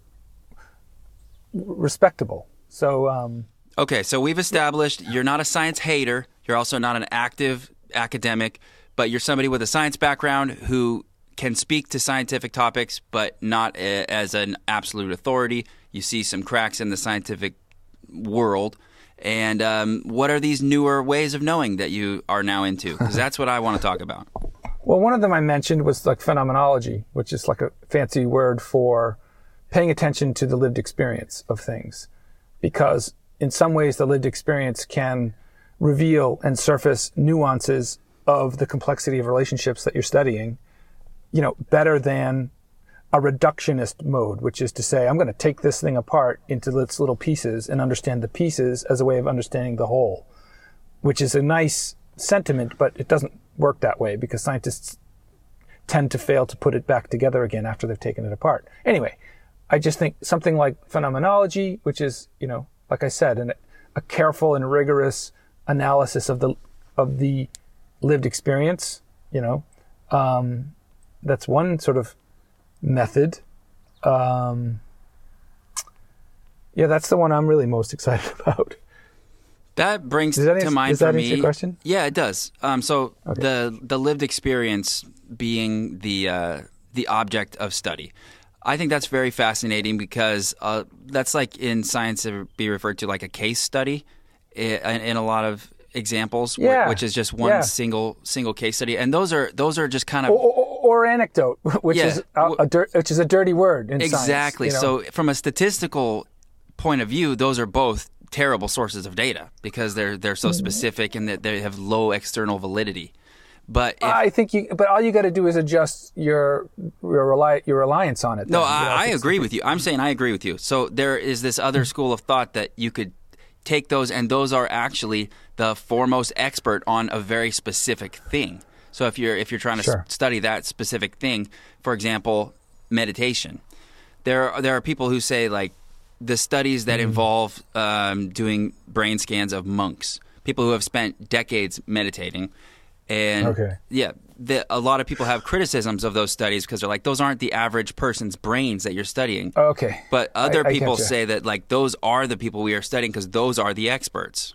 respectable. So um, Okay, so we've established you're not a science hater. You're also not an active academic, but you're somebody with a science background who can speak to scientific topics, but not a, as an absolute authority. You see some cracks in the scientific world. And um, what are these newer ways of knowing that you are now into? Because (laughs) that's what I want to talk about. Well, one of them I mentioned was like phenomenology, which is like a fancy word for paying attention to the lived experience of things. Because in some ways, the lived experience can reveal and surface nuances of the complexity of relationships that you're studying, you know, better than a reductionist mode, which is to say, I'm going to take this thing apart into its little pieces and understand the pieces as a way of understanding the whole which is a nice sentiment, but it doesn't work that way because scientists tend to fail to put it back together again after they've taken it apart. Anyway, I just think something like phenomenology, which is, you know, like I said, an, a careful and rigorous analysis of the of the lived experience, you know, um, that's one sort of method. Um, yeah, that's the one I'm really most (laughs) excited about. That brings that to answer- mind does for that me. answer your question? Yeah, it does. Um, so the the lived experience being the uh, the object of study, I think that's very fascinating because uh, that's like in science it would be referred to like a case study in, in a lot of examples, Yeah, which is just one yeah. single single case study, and those are those are just kind of or, or, or anecdote, (laughs) which Yeah. is a, a dir- which is a dirty word in exactly. science. you know? So from a statistical point of view, those are both terrible sources of data because they're they're Mm-hmm. so specific and that they have low external validity. But if, I think you, but all you got to do is adjust your your rely your reliance on it. no, then, you know, I, I agree with you. I'm saying I agree with you. So there is this other Mm-hmm. school of thought that you could take those, and those are actually the foremost expert on a very specific thing. So if you're if you're trying to Sure. s- study that specific thing, for example, meditation, there are, there are people who say like the studies that Mm-hmm. involve um, doing brain scans of monks, people who have spent decades meditating, and Okay. yeah, the, a lot of people have criticisms of those studies because they're like those aren't the average person's brains that you're studying. Oh, okay. But other I people getcha. say that like those are the people we are studying because those are the experts.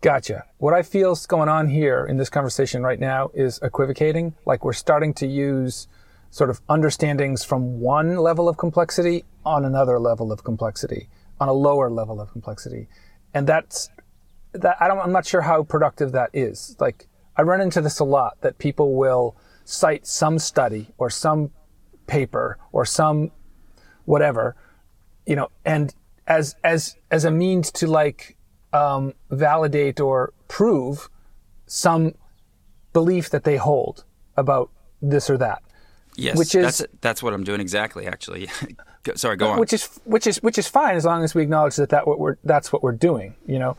Gotcha. What I feel is going on here in this conversation right now is equivocating. Like we're starting to use sort of understandings from one level of complexity on another level of complexity, on a lower level of complexity. And that's that I don't I'm not sure how productive that is. Like I run into this a lot that people will cite some study or some paper or some whatever, you know, and as as as a means to like um, validate or prove some belief that they hold about this or that. Yes, Which is- that's that's what I'm doing exactly. Actually, (laughs) sorry, go on. which is which is which is fine as long as we acknowledge that that what we're that's what we're doing. You know,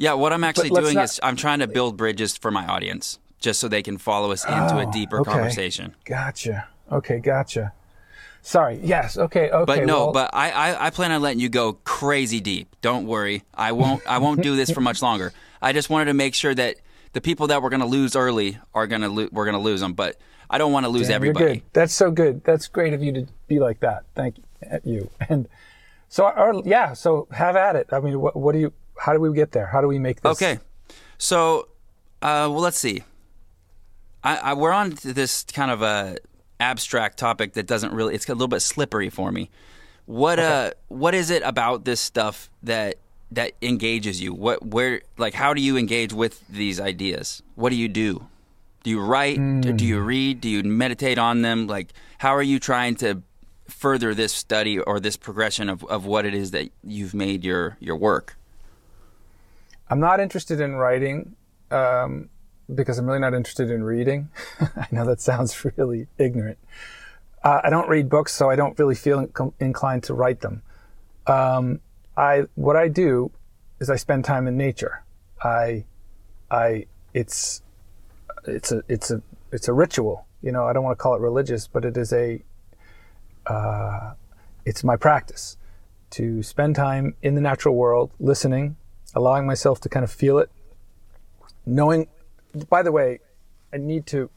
yeah, what I'm actually doing not- is I'm trying to build bridges for my audience, just so they can follow us into a oh, deeper Oh, okay. conversation. gotcha. Okay, gotcha. Sorry. Yes. Okay. Okay. But no, well, but I, I, I plan on letting you go crazy deep. Don't worry. I won't I won't do this for much longer. I just wanted to make sure that the people that we're going to lose early are going to lo- we're going to lose them, but I don't want to lose Damn, everybody. You're good. That's so good. That's great of you to be like that. Thank you. Eh, you. And so, our, yeah. So have at it. I mean, what, what do you? How do we get there? How do we make this? Okay. So, uh, well, let's see. I, I we're on this kind of a abstract topic that doesn't really. It's a little bit slippery for me. What uh, what is it about this stuff that that engages you? What where like how do you engage with these ideas? What do you do? Do you write? Do, do you read? Do you meditate on them? Like how are you trying to further this study or this progression of, of what it is that you've made your your work? I'm not interested in writing um, because I'm really not interested in reading. (laughs) I know that sounds (laughs) really ignorant. Uh, I don't read books, so I don't really feel inc- inclined to write them. Um, I what I do is I spend time in nature. I, I it's it's a it's a it's a ritual. You know, I don't want to call it religious, but it is a uh, it's my practice to spend time in the natural world, listening, allowing myself to kind of feel it, knowing. By the way, I need to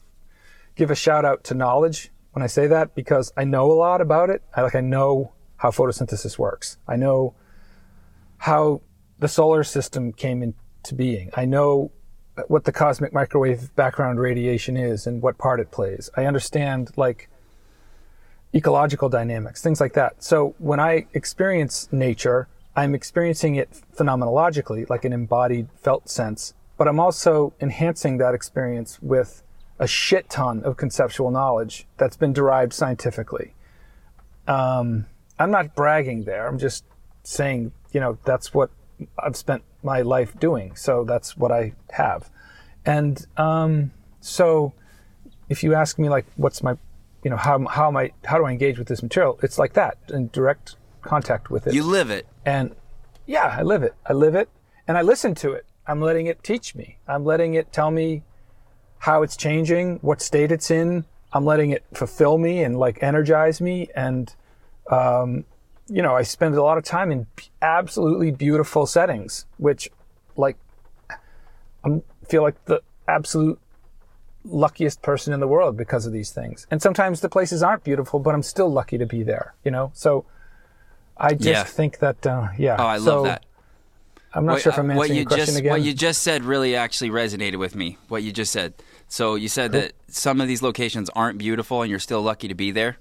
give a shout out to knowledge when I say that because I know a lot about it. I like I know how photosynthesis works. I know how the solar system came into being. I know what the cosmic microwave background radiation is and what part it plays. I understand like ecological dynamics, things like that. So when I experience nature, I'm experiencing it phenomenologically, like an embodied felt sense, but I'm also enhancing that experience with a shit ton of conceptual knowledge that's been derived scientifically. Um, I'm not bragging there. I'm just saying, you know, that's what I've spent my life doing. So that's what I have. And um, so if you ask me, like, what's my, you know, how, how am I, how do I engage with this material? It's like that in direct contact with it. You live it. And yeah, I live it. I live it and I listen to it. I'm letting it teach me. I'm letting it tell me how it's changing, what state it's in. I'm letting it fulfill me and like energize me. And, um, you know, I spend a lot of time in absolutely beautiful settings, which like I feel like the absolute luckiest person in the world because of these things. And sometimes the places aren't beautiful, but I'm still lucky to be there, you know? So I just Yeah. think that, uh, yeah. Oh, I So love that. I'm not What- sure if I'm uh, answering what you your question just again. what you just said really actually resonated with me. What you just said. So you said that some of these locations aren't beautiful, and you're still lucky to be there.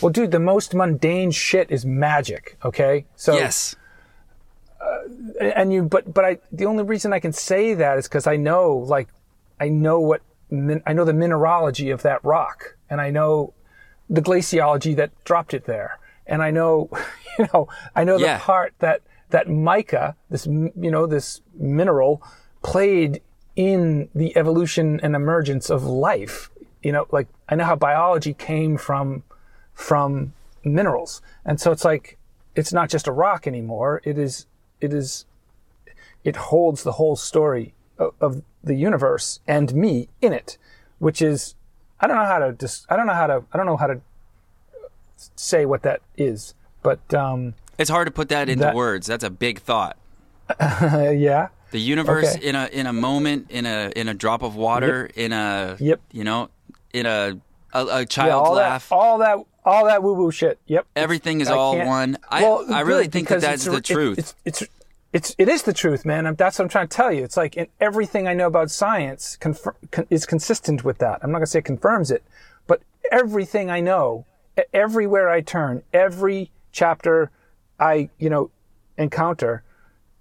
well, dude, the most mundane shit is magic, okay? So yes. and you but but I the only reason I can say that is because I know like I know what min, I know the mineralogy of that rock and I know the glaciology that dropped it there and I know (laughs) you know I know Yeah. the part that that mica this you know this mineral played in the evolution and emergence of life. You know like I know how biology came from from minerals. And so it's like it's not just a rock anymore. It is it is it holds the whole story of, of the universe and me in it which is i don't know how to just i don't know how to i don't know how to say what that is but um It's hard to put that into That- words. That's a big thought. uh, (laughs) yeah The universe Okay. in a in a moment, in a in a drop of water, in a Yep. you know, in a a, a yeah child's all laugh. that all that all that woo woo shit yep Everything is I all can't- one. I Well, I really think that that's the it- truth. It's, it's it's it is the truth, man. I'm- That's what I'm trying to tell you. It's like in everything I know about science con- is consistent with that. I'm not gonna say it confirms it, but everything I know, everywhere I turn, every chapter I, you know, encounter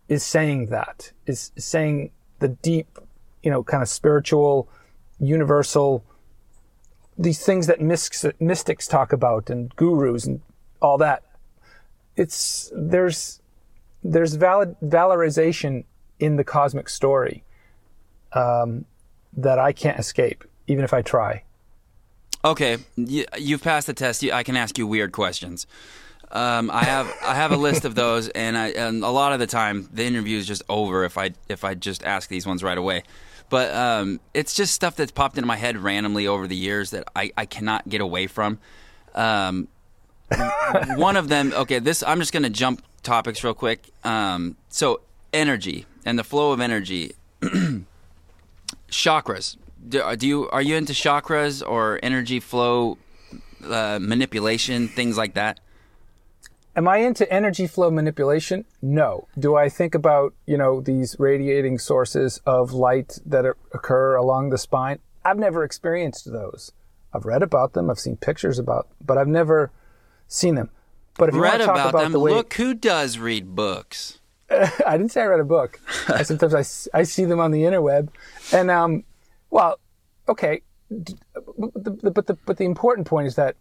is saying that, is saying the deep, you know, kind of spiritual, universal, these things that mystics, talk about and gurus and all that. It's, there's, there's valid, valorization in the cosmic story um, that I can't escape, even if I try. Okay, you've passed the test. I can ask you weird questions. Um, I have I have a list of (laughs) those, and, I, and a lot of the time the interview is just over if I if I just ask these ones right away. But um, it's just stuff that's popped into my head randomly over the years that I, I cannot get away from. Um, one of them, okay, this I'm just gonna jump topics real quick. Um, so energy and the flow of energy, (clears throat) chakras. Do, do you are you into chakras or energy flow uh, manipulation, things like that? Am I into energy flow manipulation? No. Do I think about, you know, these radiating sources of light that occur along the spine? I've never experienced those. I've read about them, I've seen pictures about, but I've never seen them. But if you Read want to talk about, about them. the way Look who does read books. (laughs) I didn't say I read a book. Sometimes I, I see them on the interweb, and um, well, okay, but the, but the but the important point is that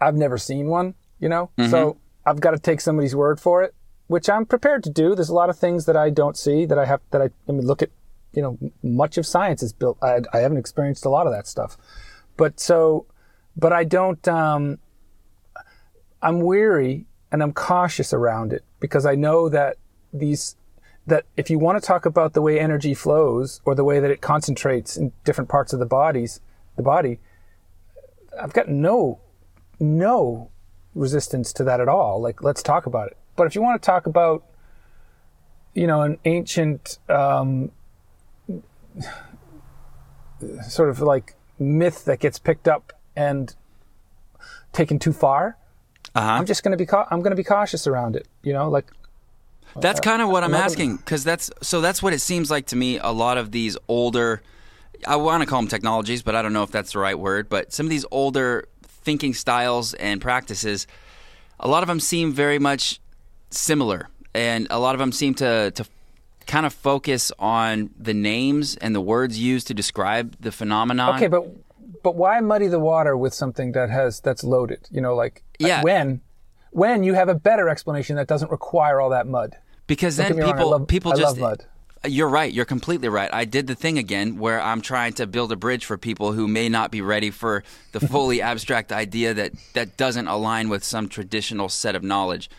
I've never seen one, you know, so I've got to take somebody's word for it, which I'm prepared to do. There's a lot of things that I don't see that I have that I, I mean, look at, you know, much of science is built. I, I haven't experienced a lot of that stuff, but so, but I don't. Um, I'm weary and I'm cautious around it because I know that these that if you want to talk about the way energy flows or the way that it concentrates in different parts of the bodies, the body, I've got no no resistance to that at all. Like let's talk about it. But if you want to talk about you know an ancient um, sort of like myth that gets picked up and taken too far, Uh-huh. I'm just going to be cau- I'm going to be cautious around it. You know, like That's uh, kind of what I'm asking because that's so that's what it seems like to me. A lot of these older, I want to call them technologies, but I don't know if that's the right word. But some of these older thinking styles and practices, a lot of them seem very much similar, and a lot of them seem to to kind of focus on the names and the words used to describe the phenomenon. Okay, but but why muddy the water with something that has that's loaded? You know, like Yeah. when when you have a better explanation that doesn't require all that mud. because Don't then get wrong, I people love- people I just love mud. You're right. You're completely right. I did the thing again where I'm trying to build a bridge for people who may not be ready for the (laughs) fully abstract idea that that doesn't align with some traditional set of knowledge.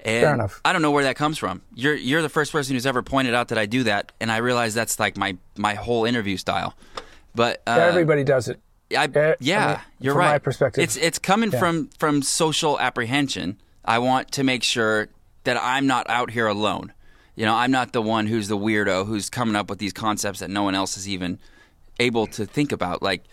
And Fair enough. I don't know where that comes from. You're you're the first person who's ever pointed out that I do that, and I realize that's like my my whole interview style. But uh, Everybody does it. I, Eh, yeah, I mean, you're from right. my perspective. it's it's coming from from social apprehension. I want to make sure that I'm not out here alone. You know, I'm not the one who's the weirdo who's coming up with these concepts that no one else is even able to think about. Like,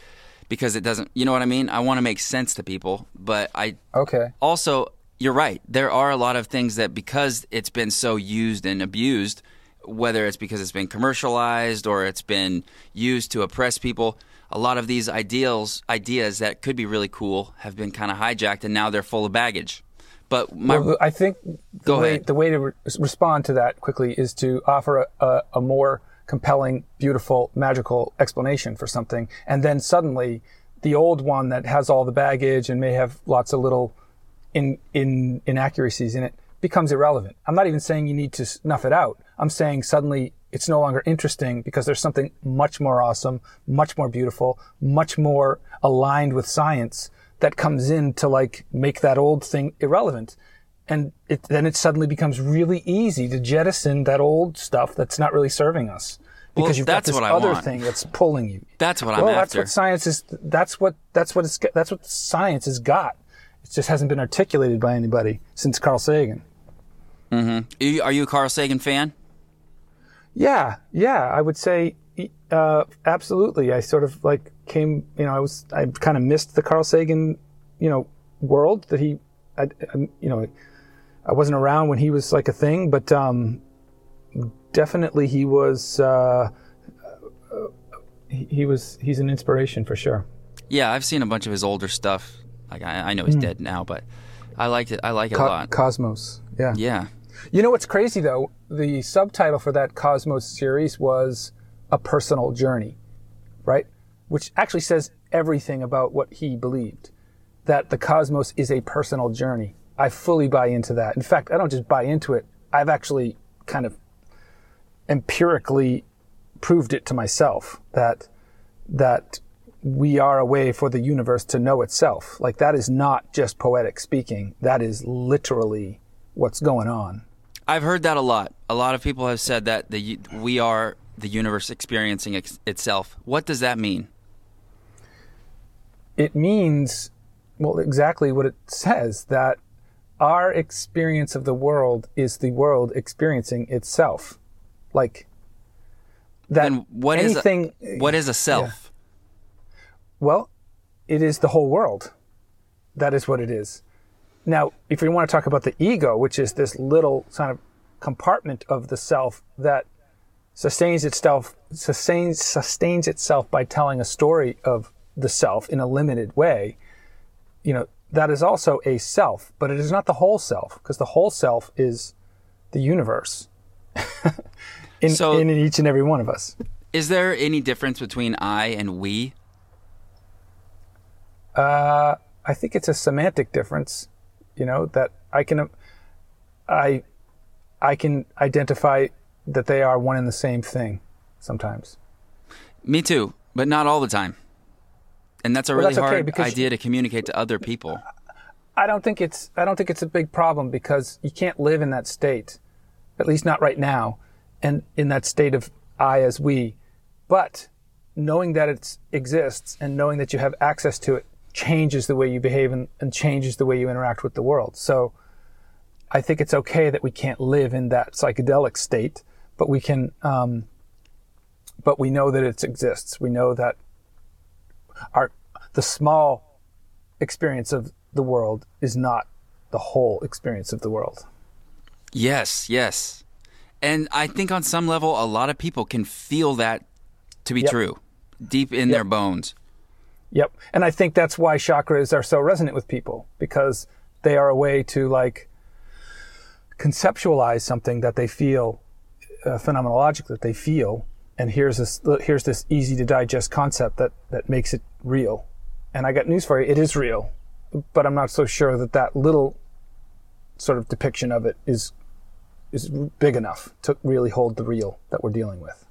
because it doesn't. You know what I mean? I want to make sense to people, but I Okay. also you're right there are a lot of things that because it's been so used and abused whether it's because it's been commercialized or it's been used to oppress people a lot of these ideals ideas that could be really cool have been kind of hijacked and now they're full of baggage but my Well, I think the Go way, ahead. the way to re- respond to that quickly is to offer a, a, a more compelling, beautiful, magical explanation for something, and then suddenly the old one that has all the baggage and may have lots of little in, in inaccuracies in it becomes irrelevant. I'm not even saying you need to snuff it out. I'm saying suddenly it's no longer interesting because there's something much more awesome, much more beautiful, much more aligned with science that comes in to like make that old thing irrelevant. And it, then it suddenly becomes really easy to jettison that old stuff that's not really serving us. Because Well, you've that's got this what other want. thing that's pulling you. that's what i'm well, that's after what science is. That's what that's what it's that's what science has got. It just hasn't been articulated by anybody since Carl Sagan. You- are you a carl sagan fan Yeah, yeah, I would say uh, absolutely. I sort of like came, you know, I was I kind of missed the Carl Sagan, you know, world that he, I, I- you know, I wasn't around when he was like a thing, but um, definitely he was. Uh, he, he was he's an inspiration for sure. Yeah, I've seen a bunch of his older stuff. Like I, I know he's dead now, but I liked it. I like it a lot. Cosmos. Yeah. Yeah. You know what's crazy though? The subtitle for that Cosmos series was A Personal Journey, right? Which actually says everything about what he believed. That the cosmos is a personal journey. I fully buy into that. In fact, I don't just buy into it. I've actually kind of empirically proved it to myself that that we are a way for the universe to know itself. Like that is not just poetic speaking. That is literally what's going on. I've heard that a lot. A lot of people have said that the we are the universe experiencing ex- itself. What does that mean? It means, well, exactly what it says that our experience of the world is the world experiencing itself. Like that Then what is anything, a, what is a self? well, it is the whole world. That is what it is. Now, if we want to talk about the ego, which is this little kind of compartment of the self that sustains itself sustains sustains itself by telling a story of the self in a limited way, you know, that is also a self, but it is not the whole self because the whole self is the universe. (laughs) in, So- in each and every one of us. Is there any difference between I and we? Uh, I think it's a semantic difference, you know, that I can, um, I, I can identify that they are one and the same thing sometimes. Me too, but not all the time. And that's a Well, really that's okay, hard idea to communicate to other people. I don't think it's, I don't think it's a big problem because you can't live in that state, at least not right now, and in that state of I as we. But knowing that it exists and knowing that you have access to it changes the way you behave and, and changes the way you interact with the world. So I think it's okay that we can't live in that psychedelic state, but we can, um, but we know that it exists. We know that our, the small experience of the world is not the whole experience of the world. Yes, yes. And I think on some level, a lot of people can feel that to be Yep. true deep in their bones. Yep. And I think that's why chakras are so resonant with people because they are a way to like conceptualize something that they feel uh, phenomenologic that they feel and here's this here's this easy to digest concept that that makes it real. And I got news for you, it is real. But I'm not so sure that that little sort of depiction of it is is big enough to really hold the real that we're dealing with.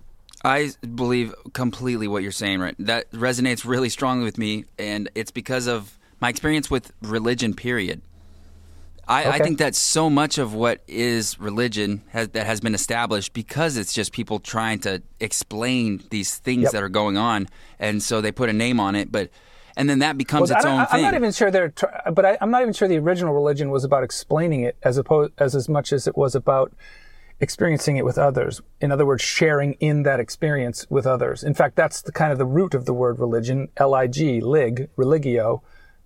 I believe completely what you're saying, right? That resonates really strongly with me, and it's because of my experience with religion, period. I, I think that so much of what is religion has, that has been established because it's just people trying to explain these things Yep. that are going on, and so they put a name on it, but and then that becomes Well, its own I, thing. I'm not even sure they're, but I, I'm not even sure the original religion was about explaining it as opposed as as much as it was about experiencing it with others. In other words, sharing in that experience with others. In fact, that's the kind of the root of the word religion. L-I-G, lig, religio,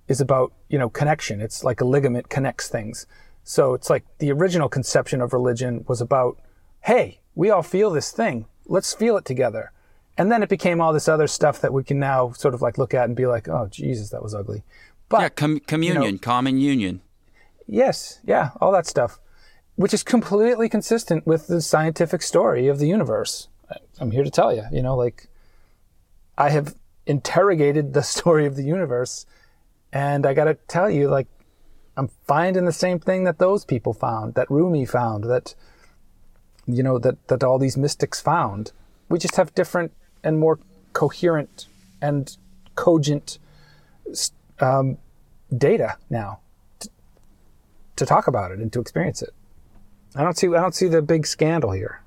is about you know connection. It's like a ligament connects things. So it's like the original conception of religion was about, hey, we all feel this thing. Let's feel it together. And then it became all this other stuff that we can now sort of like look at and be like, oh Jesus, that was ugly. But yeah, com- communion, common union. Yes, yeah, all that stuff, which is completely consistent with the scientific story of the universe. I'm here to tell you, you know, like I have interrogated the (laughs) story of the universe, and I got to tell you, like, I'm finding the same thing that those people found, that Rumi found, that you know, that that all these mystics found. We just have different and more coherent and cogent um, data now to talk about it and to experience it. I don't see I don't see the big scandal here.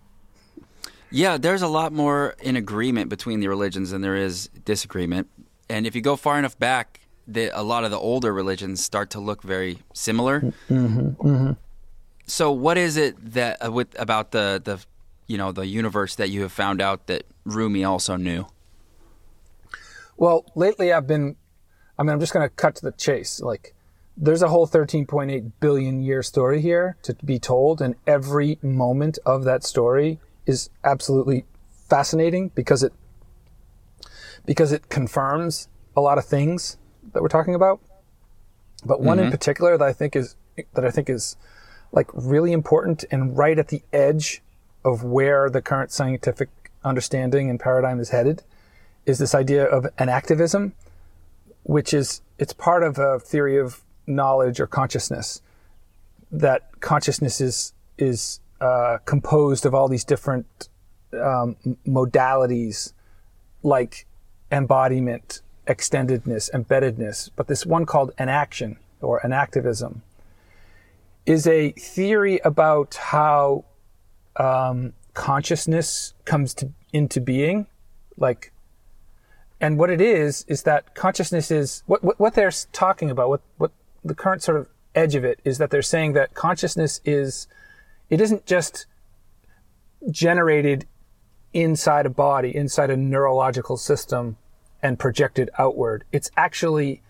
Yeah, there's a lot more in agreement between the religions than there is disagreement. And if you go far enough back, the, a lot of the older religions start to look very similar. Mm-hmm. So, what is it that uh, with about the the you know the universe that you have found out that Rumi also knew? Well, lately I've been I mean I'm just going to cut to the chase. Like there's a whole 13.8 billion year story here to be told and every moment of that story is absolutely fascinating because it because it confirms a lot of things that we're talking about, but one in mm-hmm. particular that I think is that I think is like really important and right at the edge of where the current scientific understanding and paradigm is headed is this idea of enactivism, which is it's part of a theory of knowledge or consciousness that consciousness is is uh, composed of all these different um, modalities like embodiment, extendedness, embeddedness, but this one called enaction or enactivism is a theory about how um, consciousness comes to, into being, like, and what it is is that consciousness is what what, what they're talking about. What what the current sort of edge of it is that they're saying that consciousness is it isn't just generated inside a body, inside a neurological system, and projected outward. It's actually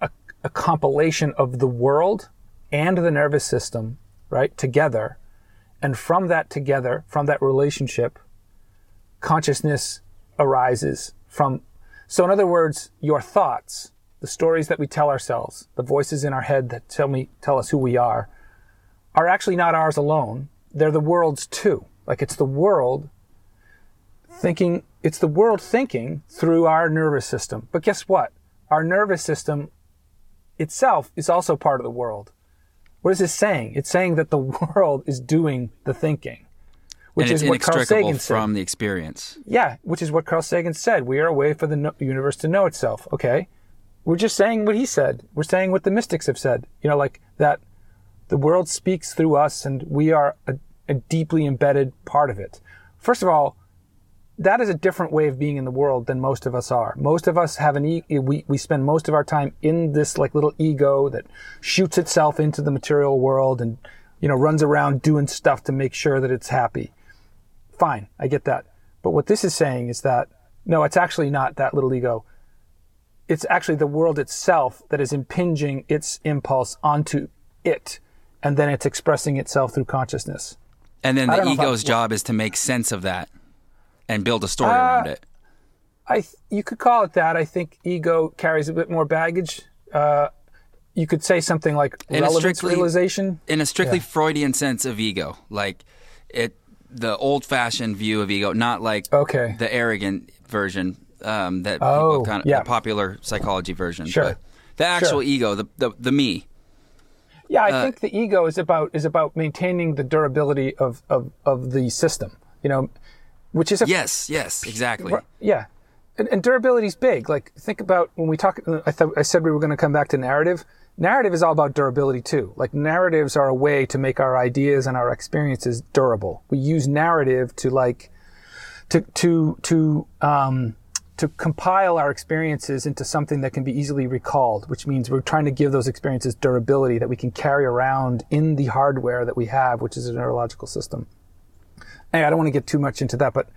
a, a compilation of the world and the nervous system, right, together. And from that together, from that relationship, consciousness arises from. So, in other words, your thoughts, the stories that we tell ourselves, the voices in our head that tell me, tell us who we are, are actually not ours alone. They're the world's too. Like it's the world thinking, it's the world thinking through our nervous system. But guess what? Our nervous system itself is also part of the world. What is this saying? It's saying that the (laughs) world is doing the thinking, which is what Carl Sagan said. from the experience. Yeah, which is what Carl Sagan said. We are a way for the no- universe to know itself. Okay. We're just saying what he said. We're saying what the mystics have said. You know, like that the world speaks through us and we are a, a deeply embedded part of it. First of all, that is a different way of being in the world than most of us are. Most of us have an e- we we spend most of our time in this like little ego that shoots itself into the material world and you know runs around doing stuff to make sure that it's happy. Fine, I get that. But what this is saying is that no, it's actually not that little ego. It's actually the world itself that is impinging its impulse onto it, and then it's expressing itself through consciousness. And then the if I- ego's job is to make sense of that and build a story Uh, around it. I you could call it that. I think ego carries a bit more baggage. Uh, you could say something like it's relevance strictly- realization. In a strictly Freudian sense of ego, like it, the old-fashioned view of ego, not like Okay. the arrogant version um, that Oh, people kind of yeah. the popular psychology version. Sure. But the actual Sure. ego, the, the the me. Yeah, uh, I think the ego is about is about maintaining the durability of of, of the system. You know, which is a Yes, yes, exactly. yeah, and, and durability is big. Like think about when we talk. I thought I said we were going to come back to narrative. Narrative is all about durability too. Like narratives are a way to make our ideas and our experiences durable. We use narrative to like to to to um, to compile our experiences into something that can be easily recalled, which means we're trying to give those experiences durability that we can carry around in the hardware that we have, which is a neurological system. Anyway, I don't want to get too much into that, but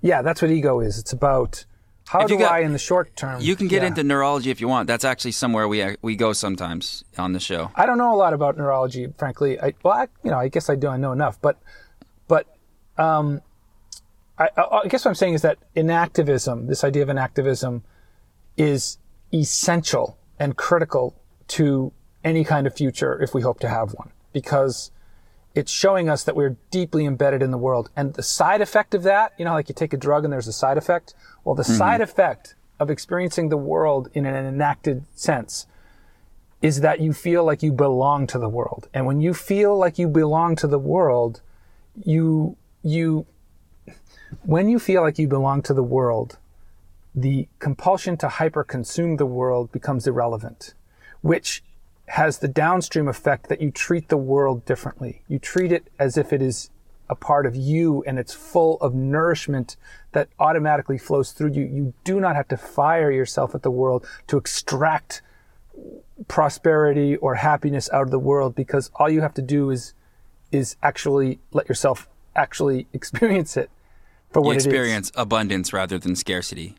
yeah, that's what ego is. It's about how do got- I, in the short term, You can get yeah. into neurology if you want. That's actually somewhere we we go sometimes on the show. I don't know a lot about neurology, frankly. I, well, I, you know, I guess I do. I know enough, but, but, um, I, I I guess what I'm saying is that enactivism, this idea of enactivism, is essential and critical to any kind of future if we hope to have one, because it's showing us that we're deeply embedded in the world. And the side effect of that, you know, like you take a drug and there's a side effect. Well, the mm-hmm. side effect of experiencing the world in an enacted sense is that you feel like you belong to the world. And when you feel like you belong to the world, you, you, when you feel like you belong to the world, the compulsion to hyper consume the world becomes irrelevant, which has the downstream effect that you treat the world differently. You treat it as if it is a part of you and it's full of nourishment that automatically flows through you. You do not have to fire yourself at the world to extract prosperity or happiness out of the world because all you have to do is is actually let yourself actually (laughs) experience it for You what it is. experience abundance rather than scarcity.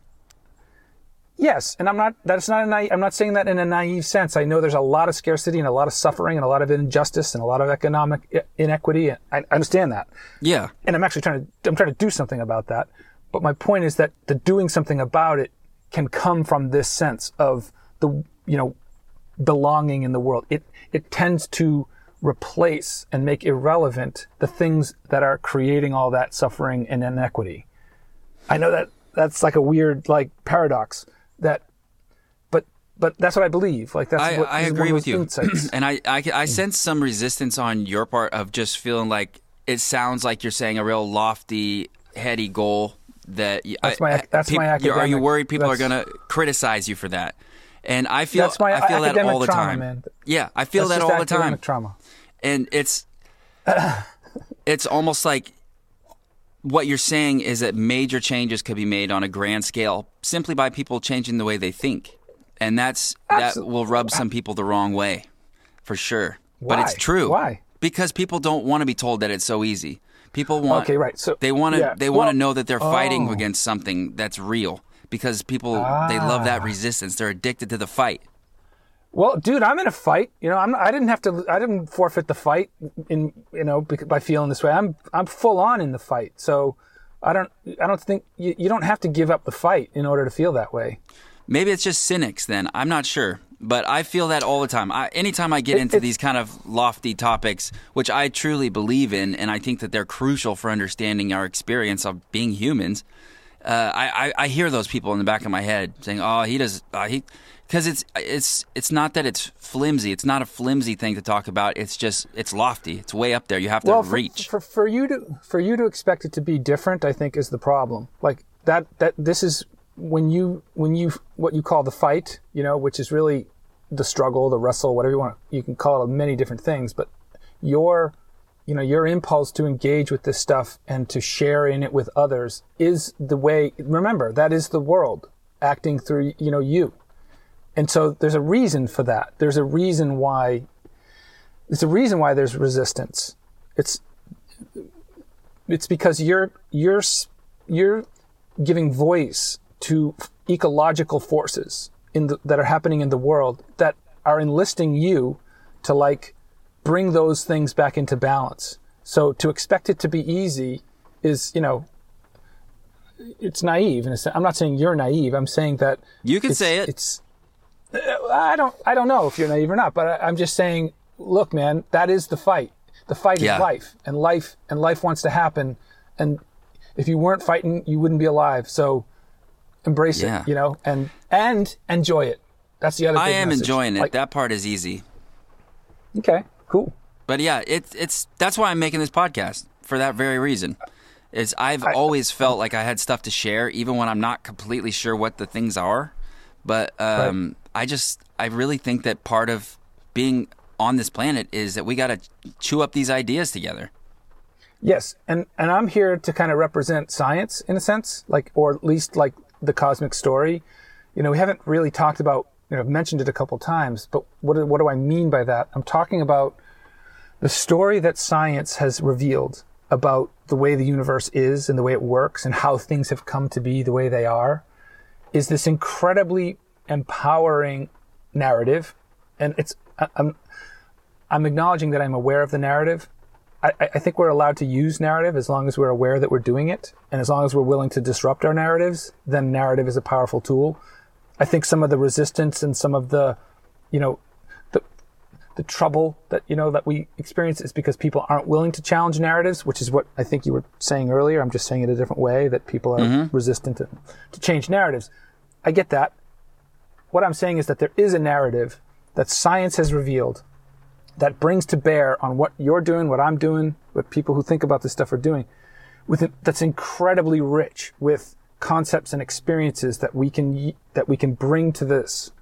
Yes, and I'm not. That's not a naive. I'm not saying that in a naive sense. I know there's a lot of scarcity and a lot of suffering and a lot of injustice and a lot of economic inequity. I I understand that, Yeah. and I'm actually trying to. I'm trying to do something about that. But my point is that the doing something about it can come from this sense of the you know belonging in the world. It it tends to replace and make irrelevant the things that are creating all that suffering and inequity. I know that that's like a weird like paradox that but but that's what I believe. Like that's I, what I this is one agree with you, (clears throat) and I, I I mm. sense some resistance on your part of just feeling like it sounds like you're saying a real lofty, heady goal that That's my that's my peop- you're- Are you worried people are going to criticize you for that? And I feel That's my I feel that academic all the trauma, time. man. Yeah, I feel That's that all the time. academic trauma. And it's it's almost like what you're saying is that major changes could be made on a grand scale simply by people changing the way they think and that's that will rub some people the wrong way for sure Why? but it's true Why? because people don't want to be told that it's so easy people want Okay, right. So they want to yeah. they want to Well, know that they're fighting oh. against something that's real because people they love that Ah. resistance they're addicted to the fight Well, dude, I'm in a fight. You know, I'm. I didn't have to. I didn't forfeit the fight. In you know, by feeling this way, I'm. I'm full on in the fight. So, I don't. I don't think you, you don't have to give up the fight in order to feel that way. Maybe it's just cynics then. I'm not sure. But I feel that all the time. I, anytime I get It- into these kind of lofty topics, which I truly believe in, and I think that they're crucial for understanding our experience of being humans, uh, I, I, I hear those people in the back of my head saying, "Oh, he does," uh, he, because it's it's it's not that it's flimsy. It's not a flimsy thing to talk about. It's just it's lofty. It's way up there. You have to well, for, reach. for for you to for you to expect it to be different, I think is the problem. Like that that this is when you when you what you call the fight, you know, which is really the struggle, the wrestle, whatever you want. You can call it many different things, but your you know your impulse to engage with this stuff and to share in it with others is the way. Remember, that is the world acting through you know you, and so there's a reason for that. There's a reason why. There's a reason why there's resistance. It's it's because you're you're you're giving voice to ecological forces in the, that are happening in the world that are enlisting you to like bring those things back into balance. So to expect it to be easy is, you know, it's naive. And I'm not saying you're naive. I'm saying that You can say it. It's I don't I don't know if you're naive or not, but I, I'm just saying, look, man, that is the fight. The fight Yeah. is life, and life and life wants to happen. And if you weren't fighting, you wouldn't be alive. So embrace Yeah. it, you know, and and enjoy it. That's the other. Thing. I am message. enjoying it. Like, that part is easy. okay, cool. But yeah, it's it's that's why I'm making this podcast for that very reason. Is I've always felt like I had stuff to share, even when I'm not completely sure what the things are. But um, I just I really think that part of being on this planet is that we got to chew up these ideas together. Yes, and and I'm here to kind of represent science in a sense, like or at least like the cosmic story. You know, we haven't really talked about. You know, I've mentioned it a couple times, but what what do I mean by that? I'm talking about the story that science has revealed about the way the universe is and the way it works and how things have come to be the way they are is this incredibly empowering narrative and it's I'm I'm acknowledging that I'm aware of the narrative I, I think we're allowed to use narrative as long as we're aware that we're doing it, and as long as we're willing to disrupt our narratives. Then narrative is a powerful tool. I think some of the resistance and some of the, you know, the the trouble that you know that we experience is because people aren't willing to challenge narratives, which is what I think you were saying earlier. I'm just saying it a different way that people are mm-hmm. resistant to, to change narratives. I get that. What I'm saying is that there is a narrative that science has revealed that brings to bear on what you're doing, what I'm doing, what people who think about this stuff are doing, with it, that's incredibly rich with concepts and experiences that we can that we can bring to this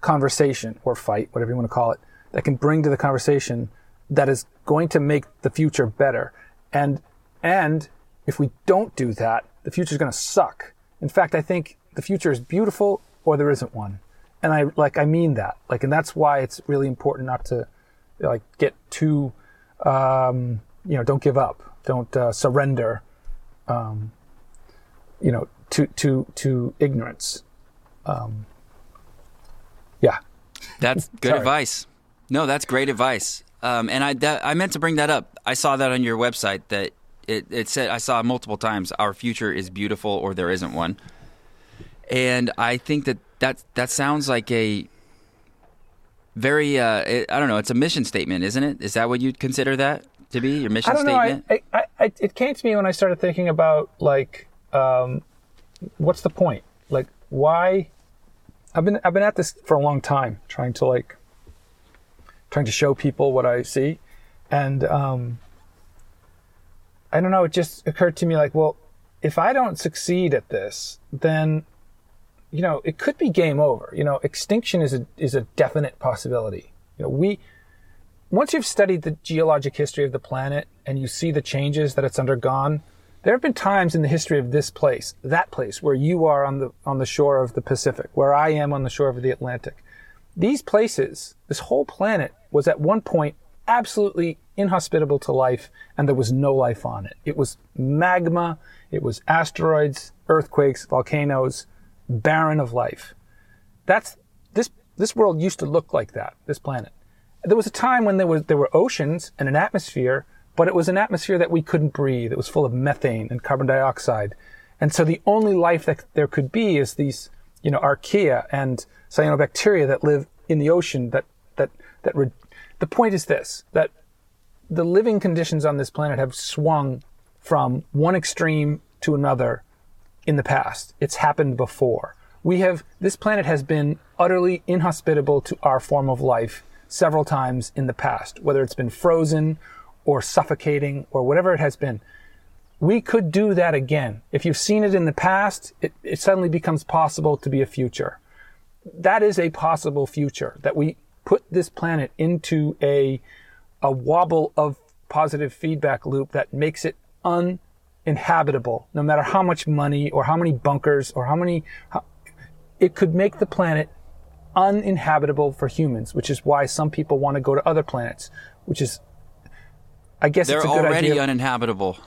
conversation or fight, whatever you want to call it, that can bring to the conversation that is going to make the future better. And and if we don't do that, the future is going to suck. In fact, I think the future is beautiful or there isn't one. And I like I mean that. Like and that's why it's really important not to like get too um, you know don't give up don't uh, surrender um, you know to to to ignorance um, yeah That's (laughs) good advice. No, that's great advice. Um, and I that, I meant to bring that up. I saw that on your website that it, it said I saw multiple times. Our future is beautiful, or there isn't one. and I think that that that sounds like a very uh, it, I don't know. It's a mission statement, isn't it? Is that what you'd consider that to be your mission I don't statement? know. I, I, I, it came to me when I started thinking about like, um, what's the point? Like, why? I've been I've been at this for a long time, trying to like, trying to show people what I see, and um, I don't know. It just occurred to me like, well, if I don't succeed at this, then you know it could be game over. You know, extinction is a is a definite possibility. You know, we once you've studied the geologic history of the planet and you see the changes that it's undergone, there have been times in the history of this place, that place, where you are on the on the shore of the Pacific, where I am on the shore of the Atlantic. These places, this whole planet, was at one point absolutely inhospitable to life, and there was no life on it. It was magma, it was asteroids, earthquakes, volcanoes, barren of life. That's this this world used to look like that, this planet there was a time when there was there were oceans and an atmosphere, but it was an atmosphere that we couldn't breathe. It was full of methane and carbon dioxide, and so the only life that there could be is these, you know, archaea and cyanobacteria that live in the ocean. That that that. Re- the point is this: that the living conditions on this planet have swung from one extreme to another in the past. It's happened before. We have this planet has been utterly inhospitable to our form of life several times in the past, whether it's been frozen or suffocating or whatever it has been. We could do that again. If you've seen it in the past, it, it suddenly becomes possible to be a future. That is a possible future that we put this planet into a, a wobble of positive feedback loop that makes it uninhabitable, no matter how much money or how many bunkers or how many, how, it could make the planet uninhabitable for humans, which is why some people want to go to other planets, which is, I guess They're it's a good already idea. uninhabitable.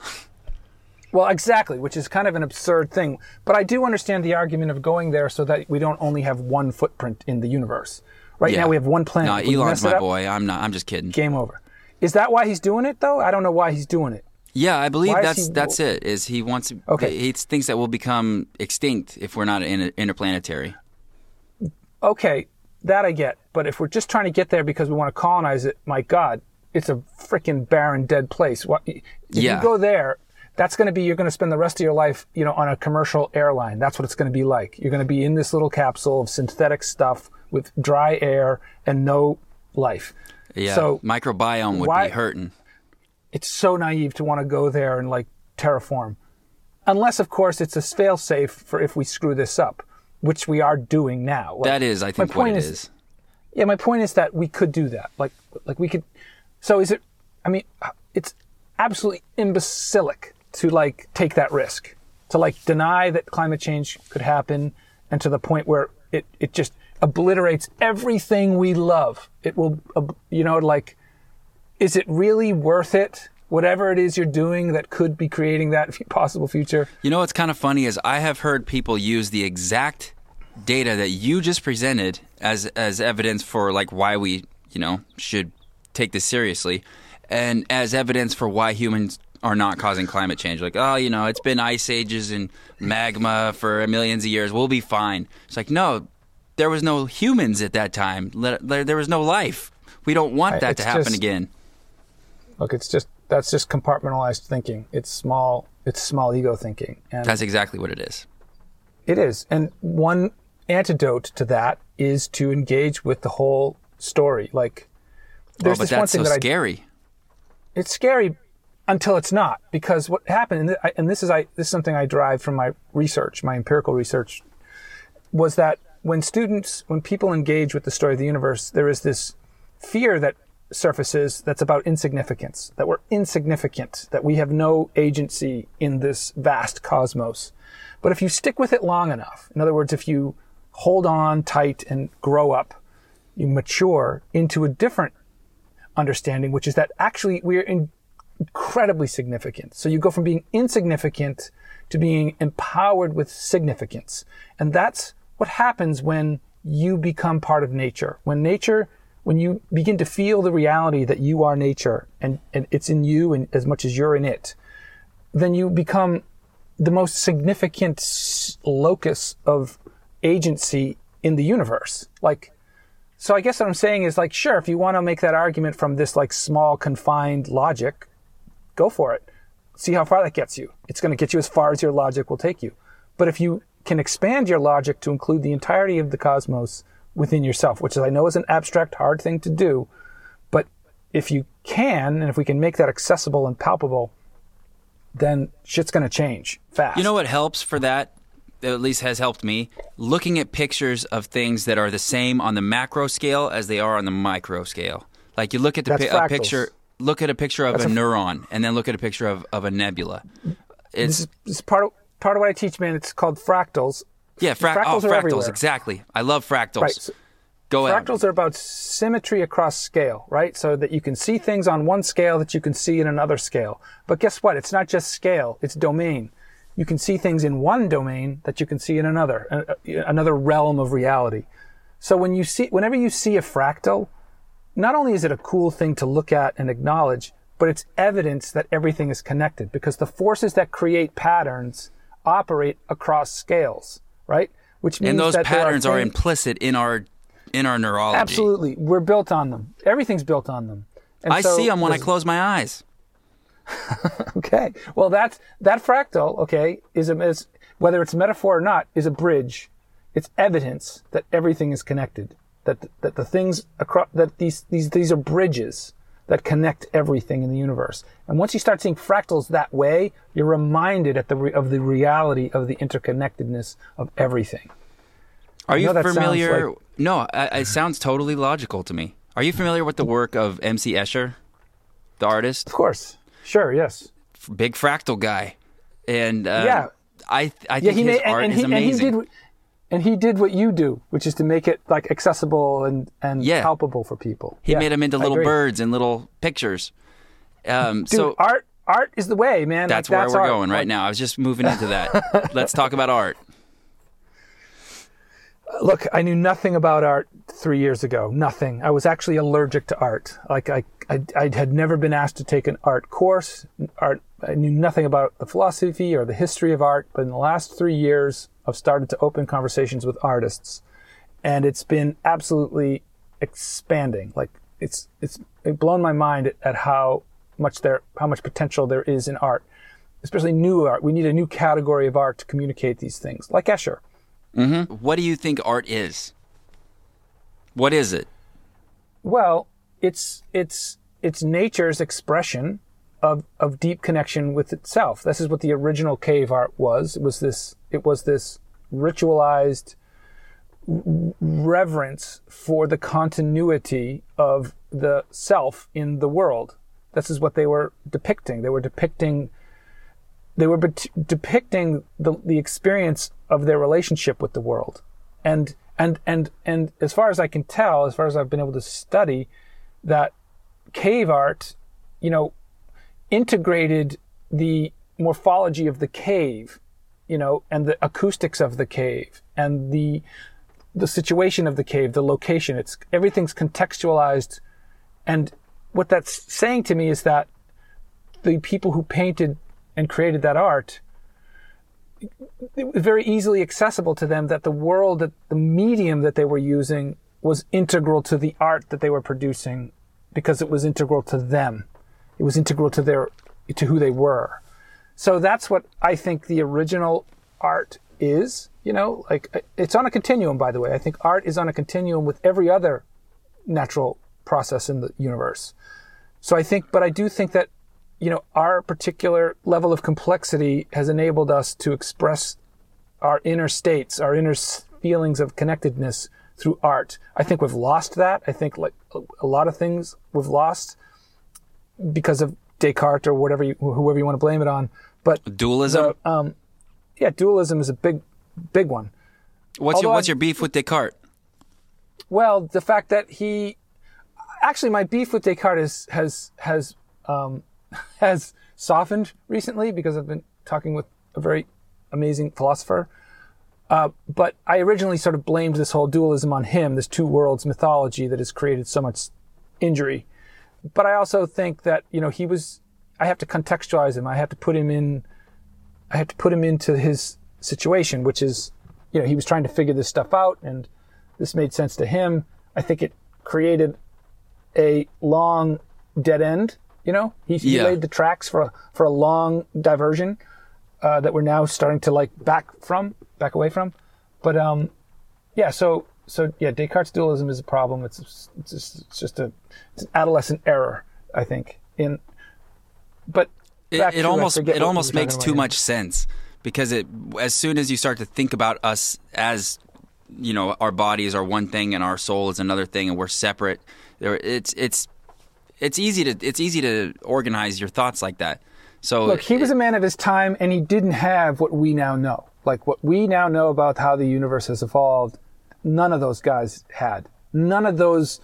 well, exactly, which is kind of an absurd thing. But I do understand the argument of going there so that we don't only have one footprint in the universe. Right Yeah. now we have one planet. No, Elon's my up, boy. I'm not. I'm just kidding. Game over. Is that why he's doing it though? I don't know why he's doing it. Yeah, I believe Why that's he- that's it. Is he wants Okay. he thinks that we'll become extinct if we're not in interplanetary. okay, that I get. But if we're just trying to get there because we want to colonize it, my God, it's a freaking barren, dead place. What, if Yeah. you go there, that's going to be, you're going to spend the rest of your life, you know, on a commercial airline. That's what it's going to be like. You're going to be in this little capsule of synthetic stuff with dry air and no life. Yeah, So microbiome would why- be hurting. It's so naive to want to go there and like terraform. Unless, of course, it's a fail safe for if we screw this up, which we are doing now. Like, That is, I think, what point it is- is. Yeah, my point is that we could do that. Like, like we could. So is it? I mean, it's absolutely imbecilic to like take that risk, to like deny that climate change could happen, and to the point where it it just obliterates everything we love. It will, you know, like, is it really worth it? Whatever it is you're doing that could be creating that (laughs) possible future. You know what's kind of funny is I have heard people use the exact data that you just presented as as evidence for like why we you know should take this seriously, and as evidence for why humans are not causing climate change. Like, oh, you know, it's been ice ages and magma for millions of years. We'll be fine. It's like, no, there was no humans at that time. There there was no life. We don't want that to happen just- again. Look, it's just that's just compartmentalized thinking. It's small. It's small ego thinking. And That's exactly what it is. It is. And one antidote to that is to engage with the whole story. Like, Oh, there's but this one that's thing so that I, scary. it's scary until it's not because what happened, and, th- I- and this is I, this is something I derived from my research, my empirical research, was that when students, when people engage with the story of the universe, there is this fear that surfaces that's about insignificance, that we're insignificant, that we have no agency in this vast cosmos. But if you stick with it long enough, in other words, if you hold on tight and grow up, you mature into a different understanding, which is that actually we're in incredibly significant. So you go from being insignificant to being empowered with significance. And that's what happens when you become part of nature. When nature, when you begin to feel the reality that you are nature and, and it's in you and as much as you're in it, then you become the most significant locus of agency in the universe. Like, so I guess what I'm saying is like, sure, if you want to make that argument from this like small confined logic, go for it. See how far that gets you. It's going to get you as far as your logic will take you. But if you can expand your logic to include the entirety of the cosmos within yourself, which I know is an abstract, hard thing to do, but if you can, and if we can make that accessible and palpable, then shit's going to change fast. You know what helps for that? At least has helped me. Looking at pictures of things that are the same on the macro scale as they are on the micro scale. Like you look at the pi- a picture, look at a picture of a, a, neuron, and then look at a picture of, of a nebula. this It's is, this is part of part of what I teach, man. It's called fractals. Yeah, fra- fractals oh, are fractals everywhere. exactly. I love fractals. Right. So Go ahead. fractals are about symmetry across scale, right? So that you can see things on one scale that you can see in another scale. But guess what? It's not just scale; it's domain. You can see things in one domain that you can see in another, uh, uh, another realm of reality. So when you see, whenever you see a fractal, not only is it a cool thing to look at and acknowledge, but it's evidence that everything is connected because the forces that create patterns operate across scales, right? Which means and those patterns are, things- implicit in our in our neurology. Absolutely, we're built on them. Everything's built on them. And I so see them when I close my eyes. (laughs) Okay, well that's that fractal. Okay, is a is whether it's metaphor or not is a bridge. It's evidence that everything is connected. That that the things across that these these these are bridges that connect everything in the universe. And once you start seeing fractals that way, you're reminded at the re, of the reality of the interconnectedness of everything. Are you know that sounds familiar? like- No, I, it sounds totally logical to me. Are you familiar with the work of M.C. Escher, the artist, Of course, sure, yes. big fractal guy? And uh, Yeah. I I yeah, think he his made, art and, and is he, and he amazing. did, and he did what you do, which is to make it like accessible and and Yeah. palpable for people. he Yeah, made them into little birds and little pictures. Um, Dude, so art art is the way, man. that's Like, where we're art. going right now. I was just moving into that. (laughs) Let's talk about art. Look, I knew nothing about art three years ago. Nothing. I was actually allergic to art. Like I, I, I had never been asked to take an art course. Art. I knew nothing about the philosophy or the history of art. But in the last three years, I've started to open conversations with artists, and it's been absolutely expanding. Like it's it's it blown my mind at how much there how much potential there is in art, especially new art. We need a new category of art to communicate these things, like Escher. Mm-hmm. What do you think art is? What is it? Well, it's it's it's nature's expression of of deep connection with itself. This is what the original cave art was. It was this it was this ritualized reverence for the continuity of the self in the world. This is what they were depicting. They were depicting they were depicting the, the experience of their relationship with the world and and and and as far as i can tell as far as i've been able to study that cave art you know integrated the morphology of the cave you know and the acoustics of the cave and the the situation of the cave the location. It's everything's contextualized. And what that's saying to me is that the people who painted and created that art it was very easily accessible to them that the world that the medium that they were using was integral to the art that they were producing because it was integral to them it was integral to their to who they were. So that's what i think the original art is you know? Like uh, it's on a continuum by the way. I think art is on a continuum with every other natural process in the universe. So i think but i do think that you know, our particular level of complexity has enabled us to express our inner states, our inner feelings of connectedness through art. I think we've lost that. I think like a- a lot of things we've lost because of Descartes or whatever you, whoever you want to blame it on. But Dualism. the, um, yeah, dualism is a big, big one. what's your What's I- your beef with Descartes? Well, the fact that he actually my beef with Descartes is, has has um, (laughs) has softened recently because I've been talking with a very amazing philosopher. Uh, but I originally sort of blamed this whole dualism on him, this two worlds mythology that has created so much injury. But I also think that you know he was. I have to contextualize him. I have to put him in. I have to put him into his situation, which is you know, he was trying to figure this stuff out, and this made sense to him. I think it created a long dead end. You know, he, he Yeah. laid the tracks for a, for a long diversion uh, that we're now starting to like back from, back away from. But um, yeah, so so yeah, Descartes' dualism is a problem. It's it's just, it's just a it's an adolescent error, I think. In but It, it to- almost it almost makes too much sense because it as soon as you start to think about us as you know our bodies are one thing and our soul is another thing and we're separate there it's it's it's easy to it's easy to organize your thoughts like that so Look, he was a man of his time, and he didn't have what we now know. Like what we now know about how the universe has evolved, none of those guys had. None of those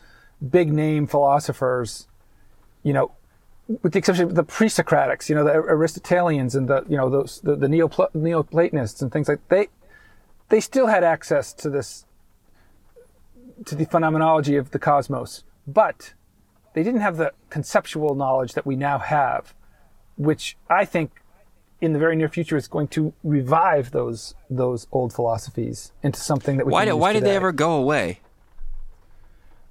big name philosophers, you know, with the exception of the pre-Socratics, you know, the Aristotelians and the, you know, those the, the Neopla- Neoplatonists and things like they, they still had access to this, to the phenomenology of the cosmos, but they didn't have the conceptual knowledge that we now have which I think in the very near future is going to revive those those old philosophies into something that we why did why did they ever go away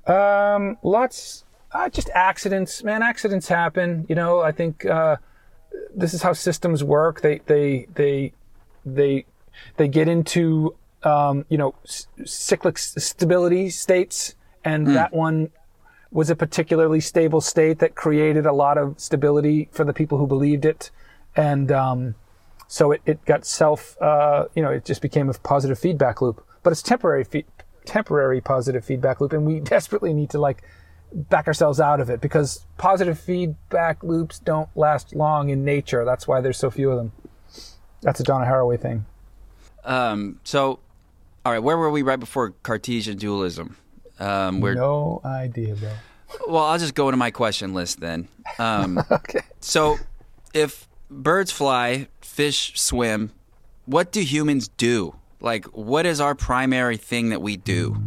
Um, lots, uh, just accidents, man. Accidents happen. You know, I think uh, this is how systems work. They they they they they get into um, you know s- cyclic s- stability states, and that one was a particularly stable state that created a lot of stability for the people who believed it, and um, so it, it got self uh, you know it just became a positive feedback loop. But it's temporary fe- temporary positive feedback loop, and we (laughs) desperately need to like back ourselves out of it because positive feedback loops don't last long in nature. That's why there's so few of them. That's a Donna Haraway thing. um so all right where were we right before Cartesian dualism um No idea, bro. well I'll just go into my question list then um (laughs) Okay. So, if birds fly, fish swim, what do humans do? Like, what is our primary thing that we do?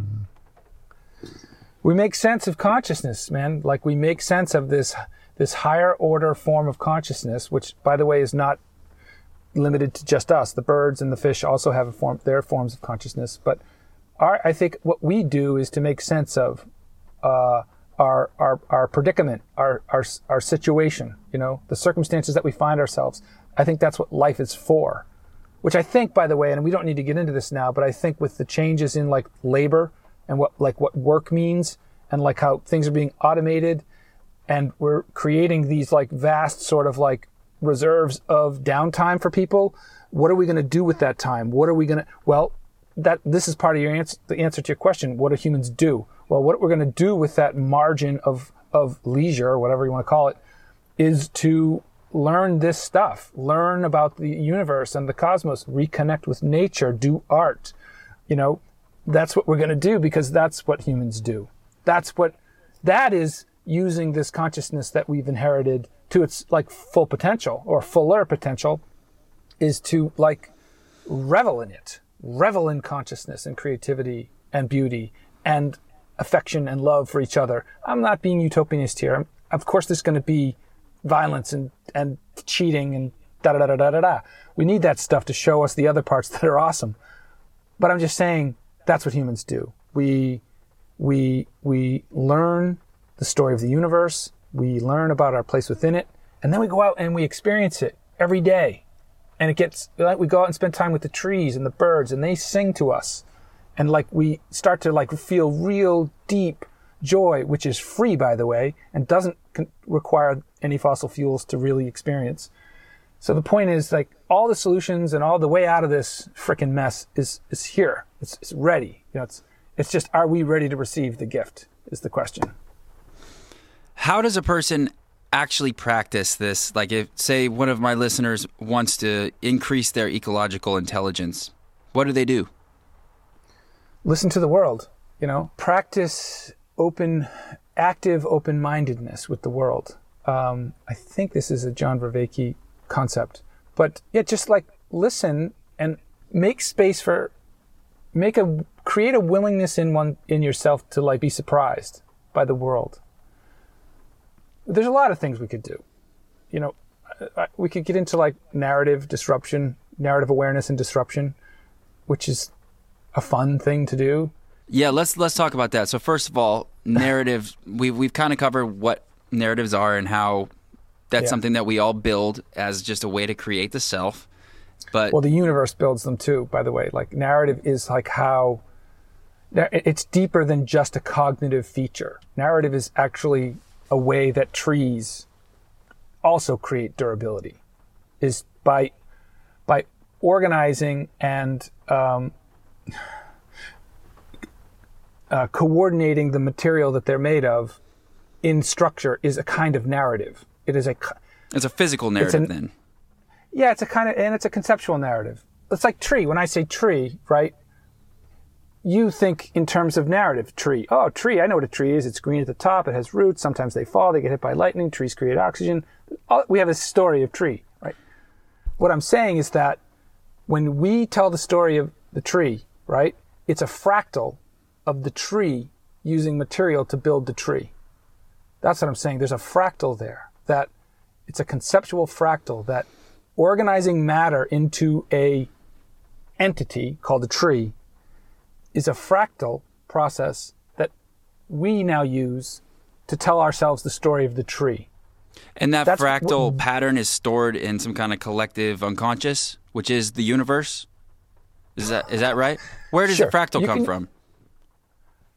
we make sense of consciousness, man. Like we make sense of this this higher order form of consciousness, which, by the way, is not limited to just us. The birds and the fish also have form, their forms of consciousness. But our, I think what we do is to make sense of uh, our, our our predicament, our, our our situation. You know, the circumstances that we find ourselves. I think that's what life is for. Which I think, by the way, and we don't need to get into this now, but I think with the changes in like labor and what like what work means and like how things are being automated and we're creating these like vast sort of like reserves of downtime for people what are we going to do with that time what are we going to well that this is part of your answer the answer to your question what do humans do well what we're going to do with that margin of of leisure or whatever you want to call it is to learn this stuff. Learn about the universe and the cosmos. Reconnect with nature. Do art. You know that's what we're going to do because that's what humans do. That's what that is using this consciousness that we've inherited to its like full potential or fuller potential is to like revel in it. Revel in consciousness and creativity and beauty and affection and love for each other. I'm not being utopianist here. Of course there's going to be violence and and cheating and da da da da da da. We need that stuff to show us the other parts that are awesome. But i'm just saying that's what humans do. We we we learn the story of the universe. We learn about our place within it. And then we go out and we experience it every day. And it gets like we go out and spend time with the trees and the birds and they sing to us and like we start to like feel real deep joy which is free by the way and doesn't con- require any fossil fuels to really experience so the point is like all the solutions and all the way out of this freaking mess is is here it's, it's ready you know it's it's just are we ready to receive the gift is the question How does a person actually practice this? Like, if, say, one of my listeners wants to increase their ecological intelligence, what do they do? Listen to the world you know? Practice open active open-mindedness with the world. Um, i think this is a john vervaeke concept but yeah just like listen and make space for make a create a willingness in one in yourself to like be surprised by the world. There's a lot of things we could do. You know we could get into like narrative disruption narrative awareness and disruption which is a fun thing to do. Yeah, let's let's talk about that. So first of all, (laughs) narrative. we we've kind of covered what narratives are and how that's Yeah. something that we all build as just a way to create the self. But Well, the universe builds them too, by the way. Like narrative is like how it's deeper than just a cognitive feature. Narrative is actually a way that trees also create durability is by by organizing and um, uh, coordinating the material that they're made of in structure is a kind of narrative. It is a it's a physical narrative an- then. yeah, it's a kind of, and it's a conceptual narrative. It's like tree. When I say tree, right? You think in terms of narrative. Tree. Oh, tree. I know what a tree is. It's green at the top. It has roots. Sometimes they fall. They get hit by lightning. Trees create oxygen. All- We have a story of tree, right? What I'm saying is that when we tell the story of the tree, right? It's a fractal of the tree using material to build the tree. That's what I'm saying. There's a fractal there that it's a conceptual fractal that organizing matter into a entity called a tree is a fractal process that we now use to tell ourselves the story of the tree. And that That's fractal what- pattern is stored in some kind of collective unconscious, which is the universe. Is that is that right? Where does Sure. the fractal You come can- from?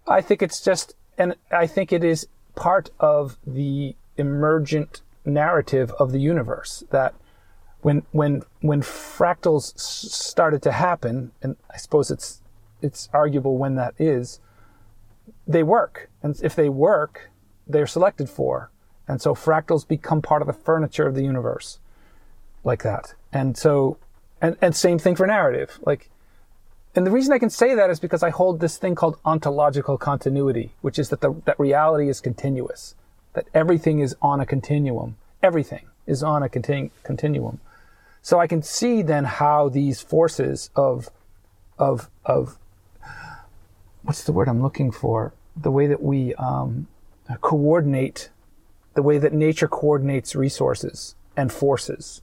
I think it's just, and I think it is part of the emergent narrative of the universe that when when when fractals started to happen, and I suppose it's it's arguable when that is, they work, and if they work, they're selected for, and so fractals become part of the furniture of the universe, like that, and so, and and same thing for narrative, like and the reason I can say that is because I hold this thing called ontological continuity, which is that the, that reality is continuous, that everything is on a continuum. Everything is on a contin- continuum. So I can see then how these forces of, of, of, what's the word I'm looking for? The way that we um, coordinate, the way that nature coordinates resources and forces,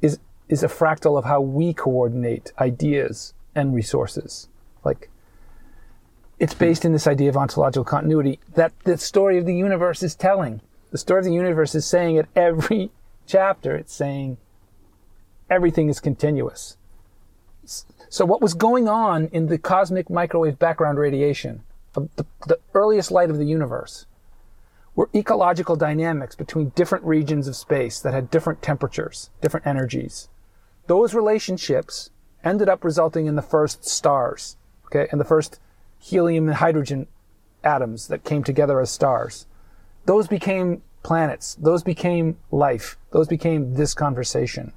is is a fractal of how we coordinate ideas and resources. Like it's based in this idea of ontological continuity that the story of the universe is telling. The story of the universe is saying at every chapter, it's saying everything is continuous. So what was going on in the cosmic microwave background radiation the, the earliest light of the universe were ecological dynamics between different regions of space that had different temperatures, different energies those relationships ended up resulting in the first stars, okay, and the first helium and hydrogen atoms that came together as stars. Those became planets. Those became life. Those became this conversation.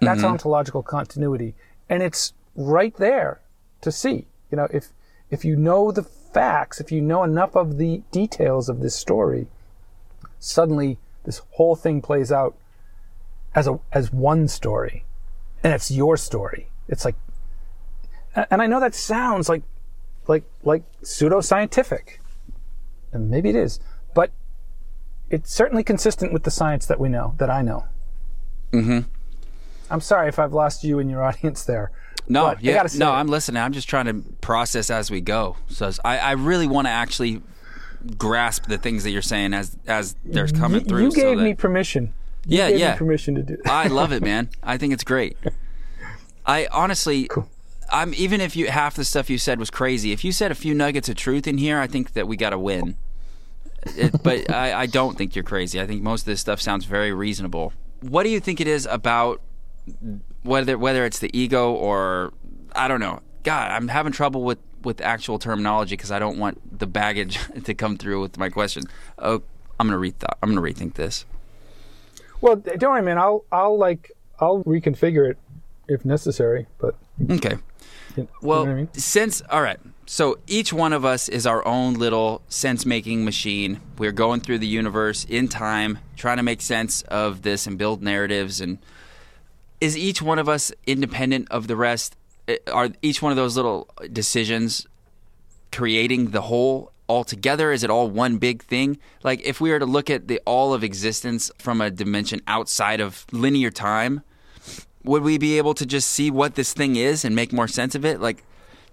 That's mm-hmm. ontological continuity, and it's right there to see. You know, if if you know the facts, if you know enough of the details of this story, suddenly this whole thing plays out as a as one story and it's your story. It's like, and I know that sounds like, like, like pseudoscientific, and maybe it is, but it's certainly consistent with the science that we know, that I know. Mm-hmm. I'm sorry if I've lost you and your (laughs) audience there. No, yeah, no. I'm listening. I'm just trying to process as we go. So I, I really want to actually grasp the things that you're saying as as they're coming You- through. You so gave that- me permission. You Yeah, gave yeah. Me permission to do. I love (laughs) it, man. I think it's great. I honestly, I'm even if you half the stuff you said was crazy. If you said a few nuggets of truth in here, I think that we got to win. It, but (laughs) I, I don't think you're crazy. I think most of this stuff sounds very reasonable. What do you think it is about whether whether it's the ego or I don't know? God, I'm having trouble with with actual terminology because I don't want the baggage (laughs) to come through with my question. Oh, I'm gonna rethought. I'm gonna rethink this. Well, don't worry, man. I'll, I'll like, I'll reconfigure it if necessary. But Okay. you Well, know what I mean? since all right, so each one of us is our own little sense-making machine. We're going through the universe in time, trying to make sense of this and build narratives. And is each one of us independent of the rest? Eh, Are each one of those little decisions creating the whole altogether? Is it all one big thing? Like if we were to look at the all of existence from a dimension outside of linear time, would we be able to just see what this thing is and make more sense of it? Like,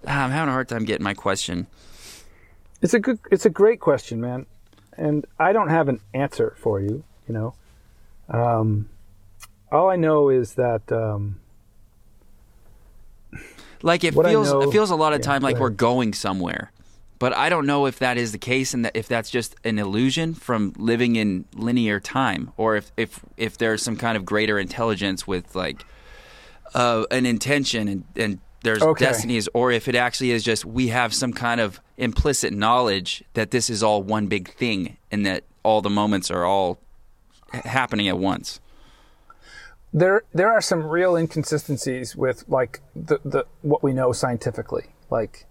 Ah, I'm having a hard time getting my question. It's a good. It's a great question, man, and I don't have an answer for you. You know, um, all I know is that um, Like it feels know- it feels a lot of yeah, time like we're going somewhere. But I don't know if that is the case and that if that's just an illusion from living in linear time or if if if there's some kind of greater intelligence with like uh, an intention and and there's Okay. destinies or if it actually is just we have some kind of implicit knowledge that this is all one big thing and that all the moments are all happening at once. there there are some real inconsistencies with like the, the what we know scientifically. Like,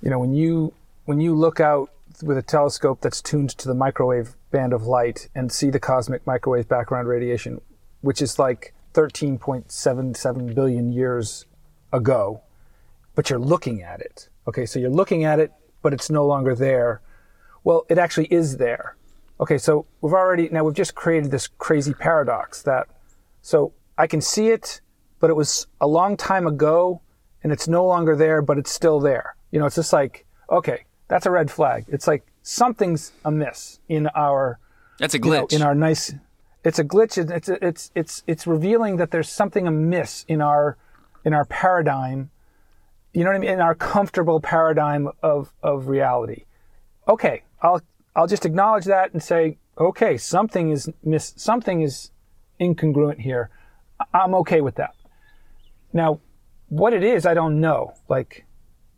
you know, when you when you look out with a telescope that's tuned to the microwave band of light and see the cosmic microwave background radiation, which is like 13.77 billion years ago, but you're looking at it. Okay, so you're looking at it, but it's no longer there. Well, it actually is there. Okay, so we've already now we've just created this crazy paradox that so I can see it, but it was a long time ago and it's no longer there, but it's still there. You know, it's just like, okay, that's a red flag. It's like something's amiss in our That's a you know, glitch. in our nice it's a glitch it's it's it's it's revealing that there's something amiss in our in our paradigm you know what i mean in our comfortable paradigm of of reality. Okay i'll i'll just acknowledge that and say okay something is miss something is incongruent here. I'm okay with that. Now what it is i don't know. Like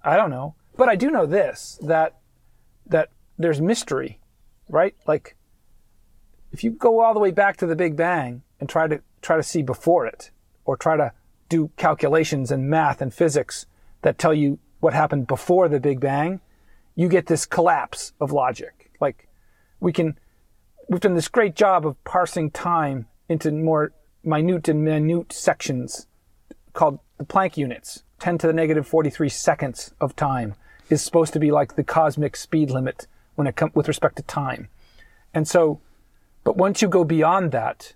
i don't know. But i do know this that that there's mystery right? Like if you go all the way back to the Big Bang and try to try to see before it, or try to do calculations and math and physics that tell you what happened before the Big Bang, you get this collapse of logic. Like we can, we've done this great job of parsing time into more minute and minute sections called the Planck units. 10 to the negative 43 seconds of time is supposed to be like the cosmic speed limit when it comes with respect to time. And so, but once you go beyond that,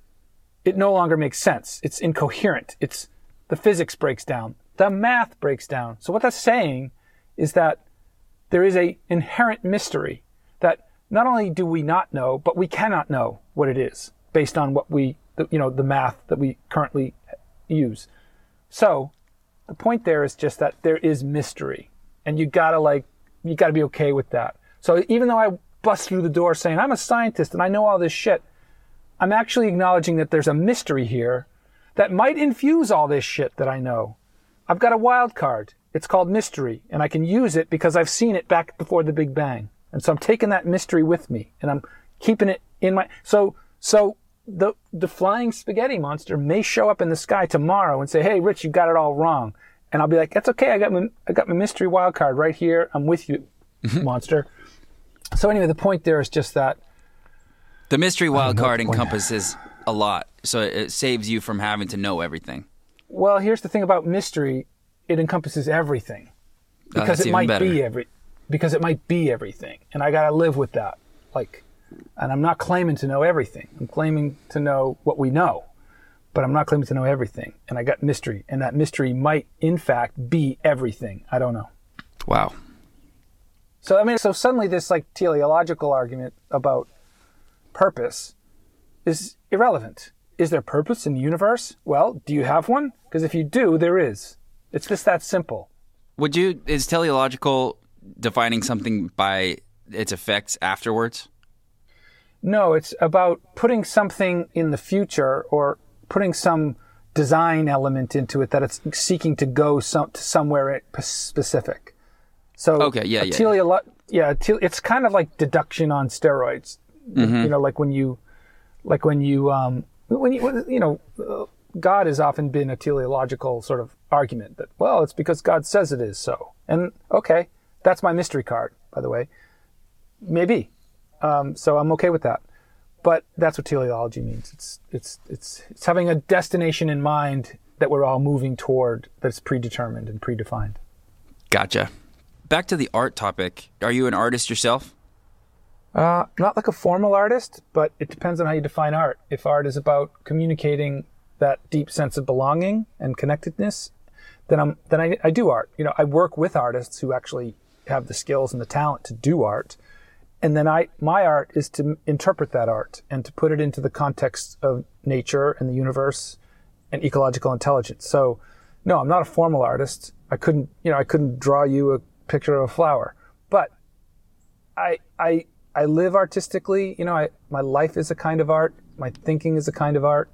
it no longer makes sense. It's incoherent. It's the physics breaks down. The math breaks down. So what that's saying is that there is a inherent mystery that not only do we not know, but we cannot know what it is based on what we, you know, the math that we currently use. So the point there is just that there is mystery and you gotta like, you gotta be okay with that. So even though I bust through the door saying I'm a scientist and I know all this shit, I'm actually acknowledging that there's a mystery here that might infuse all this shit that I know. I've got a wild card. It's called mystery, and I can use it because I've seen it back before the Big Bang. And so I'm taking that mystery with me, and I'm keeping it in my. So, so the the flying spaghetti monster may show up in the sky tomorrow and say, "Hey, Rich, you got it all wrong," and I'll be like, "That's okay. I got my I got my mystery wild card right here. I'm with you, mm-hmm. monster." So anyway, the point there is just that The mystery wild card encompasses a lot, so it saves you from having to know everything. Well, here's the thing about mystery: it encompasses everything Oh, because that's it might better. be every because it might be everything, and I gotta live with that. Like, and I'm not claiming to know everything. I'm claiming to know what we know, but I'm not claiming to know everything. And I got mystery, and that mystery might, in fact, be everything. I don't know. Wow. So I mean, so suddenly this like teleological argument about purpose is irrelevant. Is there purpose in the universe? Well, do you have one? Because if you do, there is. It's just that simple. Would you is teleological defining something by its effects afterwards? No, it's about putting something in the future or putting some design element into it that it's seeking to go some, to somewhere specific. So Okay, yeah, yeah, yeah, it's kind of like deduction on steroids. Mm-hmm. You know, like when you, like when you, um, when you, you know, uh, God has often been a teleological sort of argument that well, it's because God says it is so. And okay, that's my mystery card, by the way. Maybe. Um, so I'm okay with that. But that's what teleology means. It's it's it's it's having a destination in mind that we're all moving toward that's predetermined and predefined. Gotcha. Back to the art topic. Are you an artist yourself? Uh, not like a formal artist, but it depends on how you define art. If art is about communicating that deep sense of belonging and connectedness, then I'm then I, I do art. You know, I work with artists who actually have the skills and the talent to do art, and then I my art is to interpret that art and to put it into the context of nature and the universe and ecological intelligence. So, no, I'm not a formal artist. I couldn't, you know, I couldn't draw you a picture of a flower, but I I I live artistically. You know, I, my life is a kind of art. My thinking is a kind of art,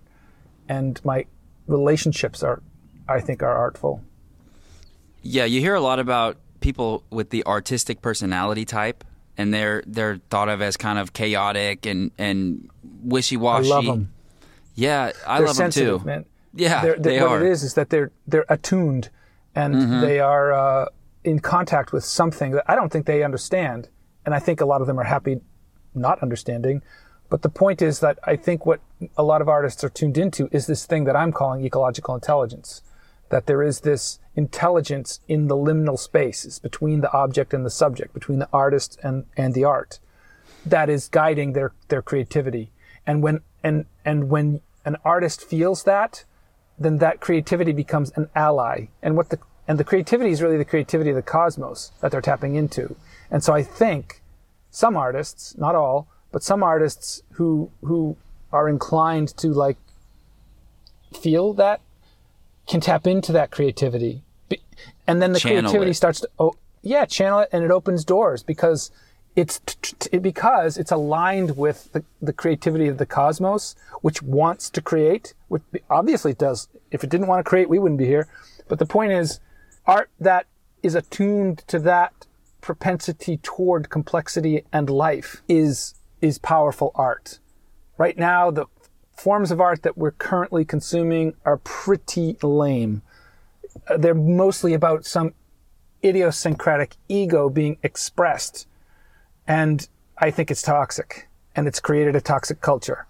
and my relationships are, I think, are artful. Yeah, you hear a lot about people with the artistic personality type, and they're they're thought of as kind of chaotic and and wishy washy. I love them. Yeah, I They're love them too. man. Yeah, They're, they they're, what are. Mm-hmm. it is is that they're they're attuned, and they are uh, in contact with something that I don't think they understand, and I think a lot of them are happy not understanding. But the point is that I think what a lot of artists are tuned into is this thing that I'm calling ecological intelligence. That there is this intelligence in the liminal spaces between the object and the subject, between the artist and, and the art, that is guiding their, their creativity. And when and and when an artist feels that, then that creativity becomes an ally. And what the and the creativity is really the creativity of the cosmos that they're tapping into. And so I think some artists, not all, but some artists who who are inclined to like feel that can tap into that creativity. And then the Channel creativity it. starts to oh yeah, channel it and it opens doors because it's t- t- because it's aligned with the, the creativity of the cosmos, which wants to create, which obviously it does. If it didn't want to create, we wouldn't be here. But the point is, art that is attuned to that propensity toward complexity and life is is powerful art. Right now, the forms of art that we're currently consuming are pretty lame. Uh, They're mostly about some idiosyncratic ego being expressed. And I think it's toxic. And it's created a toxic culture.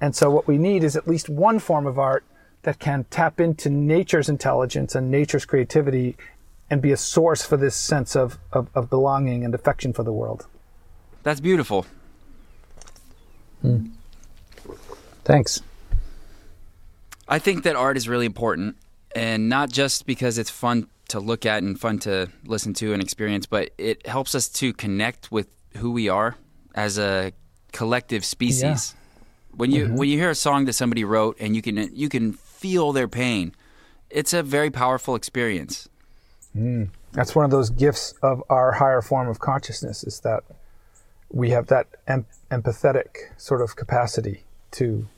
And so what we need is at least one form of art that can tap into nature's intelligence and nature's creativity and be a source for this sense of, of, of belonging and affection for the world. That's beautiful. Hmm. Thanks. I think that art is really important, and not just because it's fun to look at and fun to listen to and experience, but it helps us to connect with who we are as a collective species. When you mm-hmm. when you hear a song that somebody wrote and you can you can feel their pain, it's a very powerful experience. Hmm. That's one of those gifts of our higher form of consciousness is that we have that em- empathetic sort of capacity to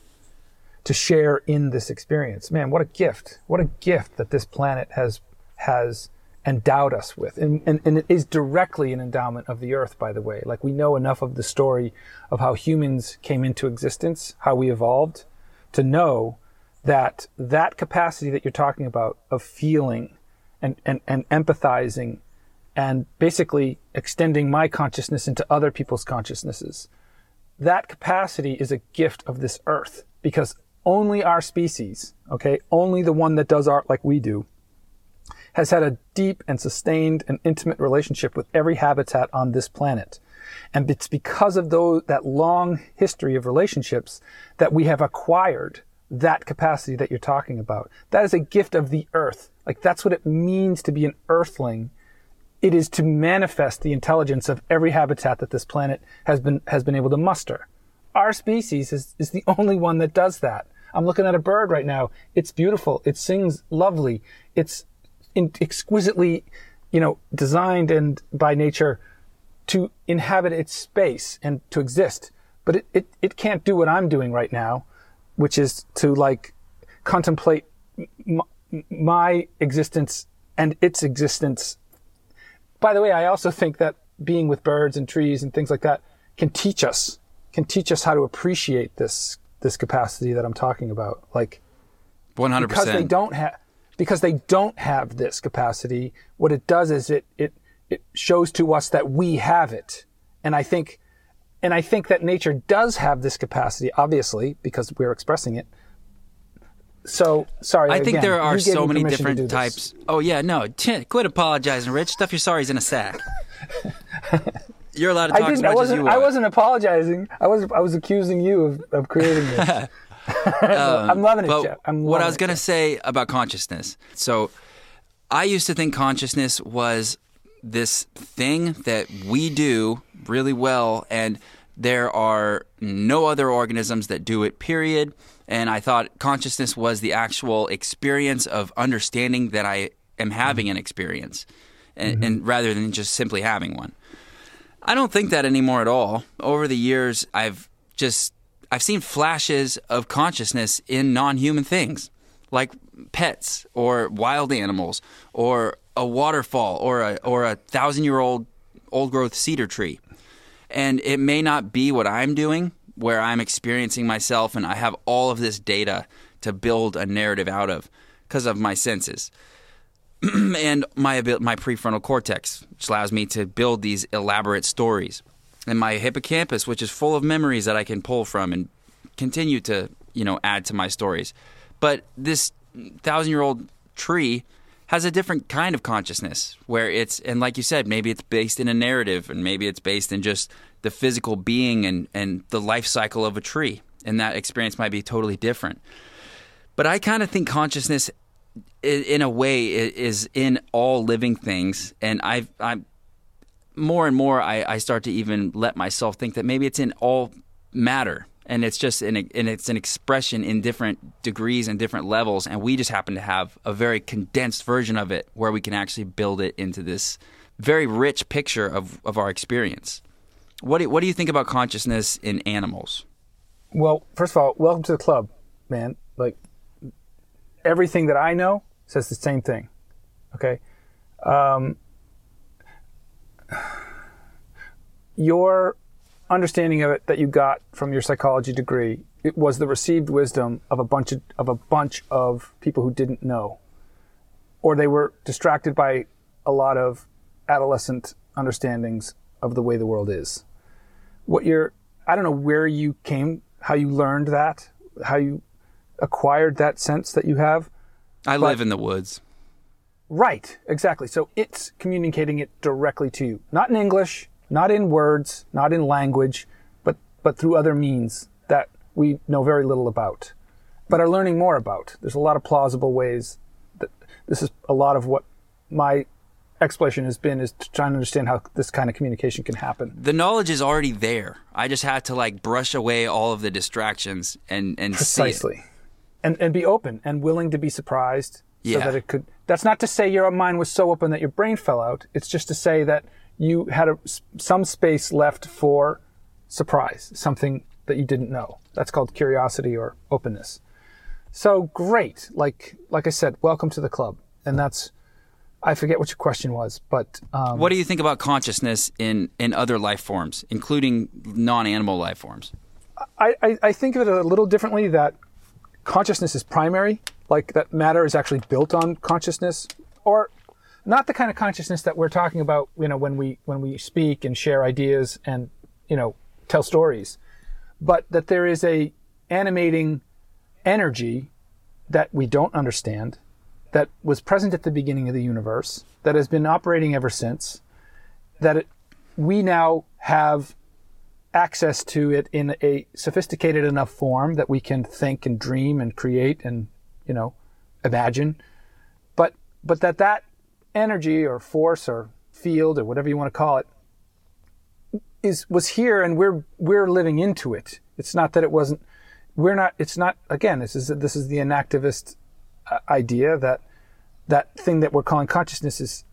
to share in this experience. Man, what a gift! What a gift that this planet has has endowed us with, and, and and it is directly an endowment of the Earth. By the way, like we know enough of the story of how humans came into existence, how we evolved, to know that that capacity that you're talking about of feeling and, and, and empathizing and basically extending my consciousness into other people's consciousnesses. That capacity is a gift of this earth because only our species, okay, only the one that does art like we do, has had a deep and sustained and intimate relationship with every habitat on this planet. And it's because of those, that long history of relationships that we have acquired that capacity that you're talking about. That is a gift of the earth. Like that's what it means to be an earthling. It is to manifest the intelligence of every habitat that this planet has been, has been able to muster. Our species is, is the only one that does that. I'm looking at a bird right now. It's beautiful. It sings lovely. It's in, exquisitely, you know, designed and by nature to inhabit its space and to exist. But it, it, it can't do what I'm doing right now, which is to like contemplate m- my existence and its existence. By the way, I also think that being with birds and trees and things like that can teach us, can teach us how to appreciate this, this capacity that I'm talking about. Like, 100% because they don't have because they don't have this capacity what it does is it it it shows to us that we have it and i think and i think that nature does have this capacity obviously because we're expressing it so sorry I think again, there are so many different types. Oh yeah, no, t- quit apologizing, Rich. Stuff your sorries in a sack. (laughs) You're allowed to talk I as didn't. I much as you wasn't. want. I wasn't apologizing. I was. I was accusing you of, of creating this. (laughs) Um, I'm loving it, Jeff. I'm what I was gonna say about consciousness. So, I used to think consciousness was this thing that we do really well, and there are no other organisms that do it, period. And I thought consciousness was the actual experience of understanding that I am having an experience, and, mm-hmm. and rather than just simply having one. I don't think that anymore at all. Over the years, I've just I've seen flashes of consciousness in non-human things, like pets or wild animals or a waterfall or a or a thousand-year-old old-growth cedar tree. And it may not be what I'm doing, where I'm experiencing myself and I have all of this data to build a narrative out of because of my senses. (clears throat) and my my prefrontal cortex, which allows me to build these elaborate stories, and my hippocampus, which is full of memories that I can pull from and continue to you know add to my stories. But this thousand year old tree has a different kind of consciousness where it's and like you said maybe it's based in a narrative and maybe it's based in just the physical being and and the life cycle of a tree. And that experience might be totally different. But i kind of think consciousness in a way is in all living things. And i've i'm more and more I, I start to even let myself think that maybe it's in all matter and it's just an and it's an expression in different degrees and different levels and we just happen to have a very condensed version of it where we can actually build it into this very rich picture of, of our experience what do, what do you think about consciousness in animals Well, first of all, welcome to the club, man. Like everything that I know says the same thing. Okay. Um, (sighs) your understanding of it that you got from your psychology degree it was the received wisdom of a bunch of, of a bunch of people who didn't know. Or they were distracted by a lot of adolescent understandings of the way the world is. What you're i don't know where you came how you learned that how you acquired that sense that you have i live in the woods. Right exactly. So it's communicating it directly to you. Not in english not in words not in language but but through other means that we know very little about but are learning more about. There's a lot of plausible ways that this is a lot of what my exploration has been is trying to try and understand how this kind of communication can happen. The knowledge is already there. I just had to like brush away all of the distractions and and see precisely. And and be open and willing to be surprised so Yeah. that it could that's not to say your mind was so open that your brain fell out. It's just to say that you had a, some space left for surprise something that you didn't know. That's called curiosity or openness. So great. Like like i said welcome to the club. And that's i forget what your question was but um, what do you think about consciousness in in other life forms including non-animal life forms? I, I, I think of it a little differently that consciousness is primary, like that matter is actually built on consciousness, or not the kind of consciousness that we're talking about, you know, when we when we speak and share ideas and you know tell stories, but that there is a animating energy that we don't understand, that was present at the beginning of the universe, that has been operating ever since, that it, we now have access to it in a sophisticated enough form that we can think and dream and create and you know imagine. But but that that energy or force or field or whatever you want to call it is was here and we're we're living into it. It's not that it wasn't we're not it's not again this is this is the enactivist uh, idea that that thing that we're calling consciousness is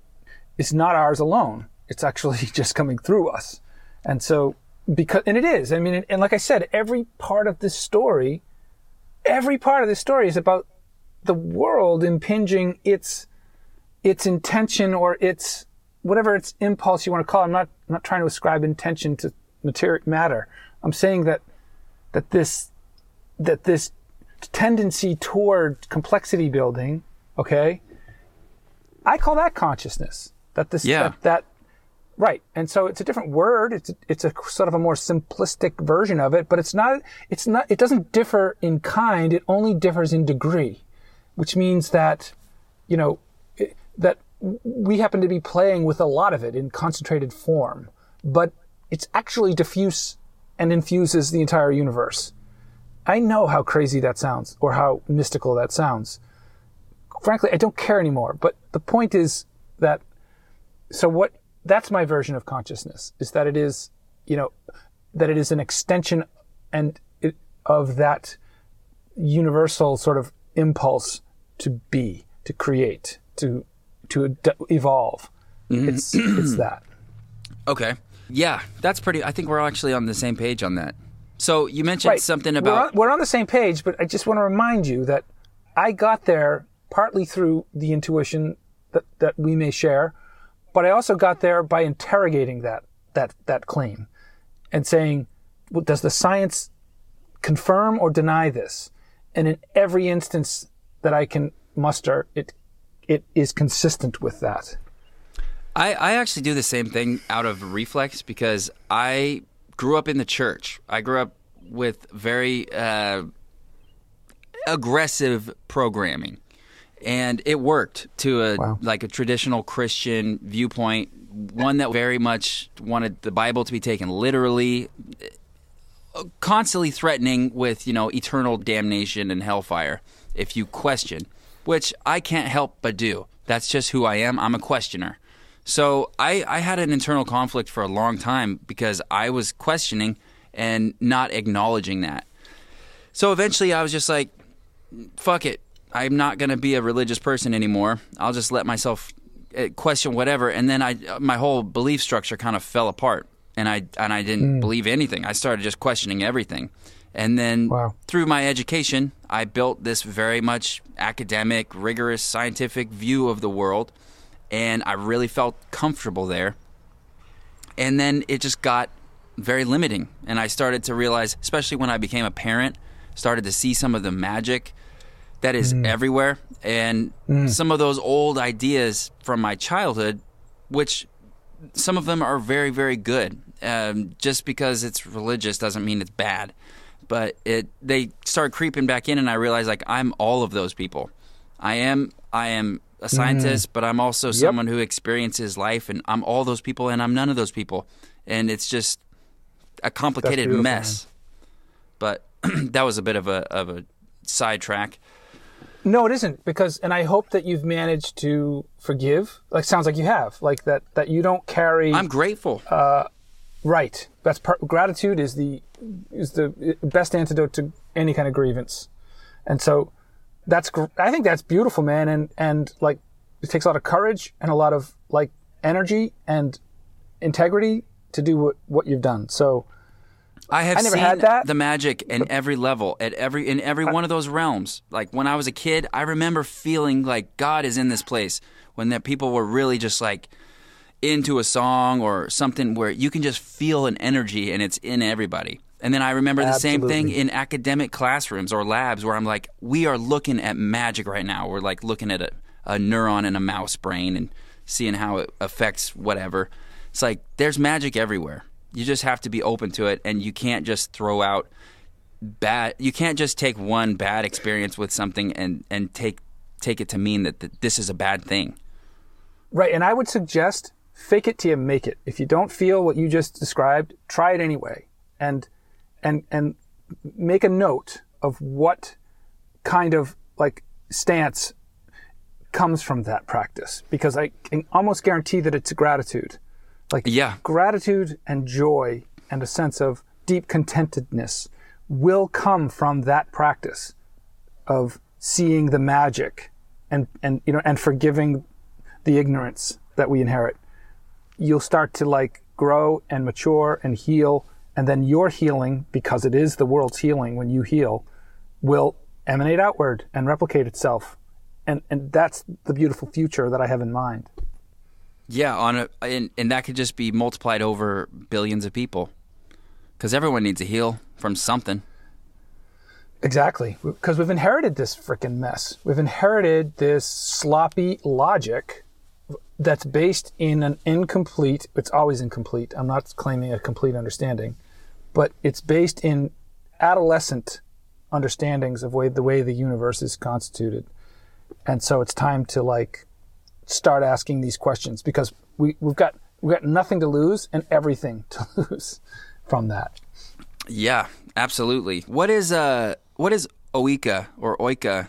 is not ours alone. It's actually (laughs) just coming through us. And so because and it is. I mean and like i said every part of this story every part of this story is about the world impinging its its intention or its whatever its impulse you want to call it. i'm not I'm not trying to ascribe intention to material matter i'm saying that that this that this tendency toward complexity building okay i call that consciousness that this Yeah. that, that Right. And so it's a different word. It's it's a sort of a more simplistic version of it, but it's not it's not it doesn't differ in kind, it only differs in degree, which means that you know that we happen to be playing with a lot of it in concentrated form, but it's actually diffuse and infuses the entire universe. I know how crazy that sounds or how mystical that sounds. frankly, I don't care anymore. But the point is that, so what, that's my version of consciousness is that it is, you know, that it is an extension and it, of that universal sort of impulse to be, to create, to, to evolve. Mm-hmm. It's, it's that. (clears throat) Okay. Yeah, that's pretty. I think we're actually on the same page on that. So you mentioned Right. something We're about. on, we're on the same page, but I just want to remind you that I got there partly through the intuition that, that we may share, but I also got there by interrogating that that that claim and saying, well, does the science confirm or deny this? And in every instance that I can muster, it it is consistent with that. I, I actually do the same thing out of reflex because I grew up in the church. I grew up with very uh, aggressive programming, and it worked to a Wow. like a traditional Christian viewpoint, one that very much wanted the Bible to be taken literally, constantly threatening with you know eternal damnation and hellfire if you question, which I can't help but do. That's just who I am. I'm a questioner. So I, I had an internal conflict for a long time because I was questioning and not acknowledging that. So eventually I was just like, fuck it. I'm not going to be a religious person anymore. I'll just let myself uh, question whatever. And then I, my whole belief structure kind of fell apart and I, and I didn't believe anything. I started just questioning everything. And then Wow. through my education, I built this very much academic, rigorous, scientific view of the world. And I really felt comfortable there. And then it just got very limiting. And I started to realize, especially when I became a parent, started to see some of the magic that is everywhere. And some of those old ideas from my childhood, which some of them are very, very good. Um, just because it's religious doesn't mean it's bad. But it they start creeping back in, and I realize like I'm all of those people. I am I am a mm. scientist, but I'm also someone who experiences life, and I'm all those people, and I'm none of those people. And it's just a complicated mess. But (clears throat) that was a bit of a of a sidetrack. No, it isn't because, and I hope that you've managed to forgive. Like, sounds like you have. Like that that you don't carry. I'm grateful. Uh, right. That's part. Gratitude is the is the best antidote to any kind of grievance, and so that's. I think that's beautiful, man. And and like it takes a lot of courage and a lot of like energy and integrity to do what what you've done. So I have I never seen had that. the magic in every level, at every in every one of those realms. Like when I was a kid, I remember feeling like God is in this place when that people were really just like into a song or something where you can just feel an energy and it's in everybody. And then I remember the same thing in academic classrooms or labs where I'm like, we are looking at magic right now. We're like looking at a, a neuron in a mouse brain and seeing how it affects whatever. It's like there's magic everywhere. You just have to be open to it and you can't just throw out bad you can't just take one bad experience with something and and take take it to mean that, that this is a bad thing. Right, and I would suggest fake it till you make it. If you don't feel what you just described, try it anyway, and and and make a note of what kind of like stance comes from that practice, because I can almost guarantee that it's gratitude, like Yeah. gratitude and joy and a sense of deep contentedness will come from that practice of seeing the magic and and you know and forgiving the ignorance that we inherit. You'll start to like grow and mature and heal and then your healing because it is the world's healing when you heal will emanate outward and replicate itself and and that's the beautiful future that i have in mind Yeah, on a and, and that could just be multiplied over billions of people. Cuz everyone needs to heal from something. Exactly, because we've inherited this freaking mess. We've inherited this sloppy logic that's based in an incomplete. It's always incomplete. I'm not claiming a complete understanding, but it's based in adolescent understandings of way the way the universe is constituted. And so it's time to like start asking these questions because we we've got we've got nothing to lose and everything (laughs) to lose from that. Yeah, absolutely. What is uh what is oika or oika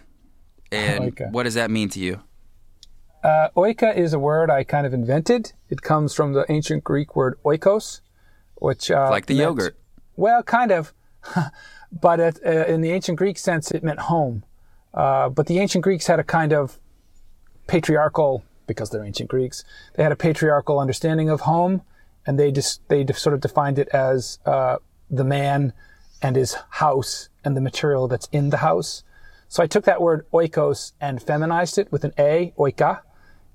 And (laughs) Oika. what does that mean to you? Uh, oika is a word I kind of invented. It comes from the ancient Greek word oikos, which uh, Like the meant- yogurt. Well, kind of, (laughs) but it, uh, in the ancient Greek sense, it meant home. Uh, but the ancient Greeks had a kind of patriarchal, because they're ancient Greeks, they had a patriarchal understanding of home, and they just they sort of defined it as uh, the man and his house and the material that's in the house. So I took that word oikos and feminized it with an a, oika,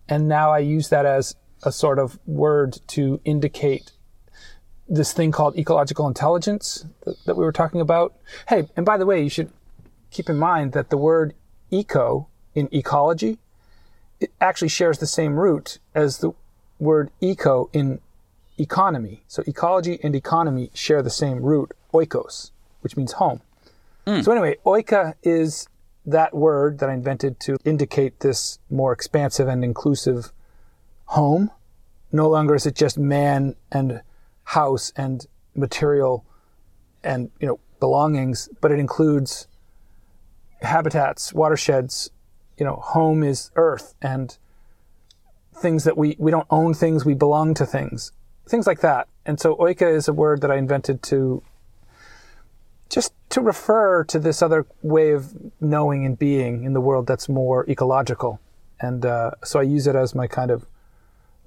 and now I use that as a sort of word to indicate this thing called ecological intelligence that, that we were talking about. Hey, and by the way, you should keep in mind that the word eco in ecology it actually shares the same root as the word eco in economy. So ecology and economy share the same root, oikos, which means home. Hmm. So anyway, oika is that word that I invented to indicate this more expansive and inclusive home. No longer is it just man and house and material and you know belongings, but it includes habitats, watersheds. You know, home is earth and things that we we don't own things, we belong to things, things like that. And so oika is a word that I invented to just to refer to this other way of knowing and being in the world that's more ecological. And uh, so I use it as my kind of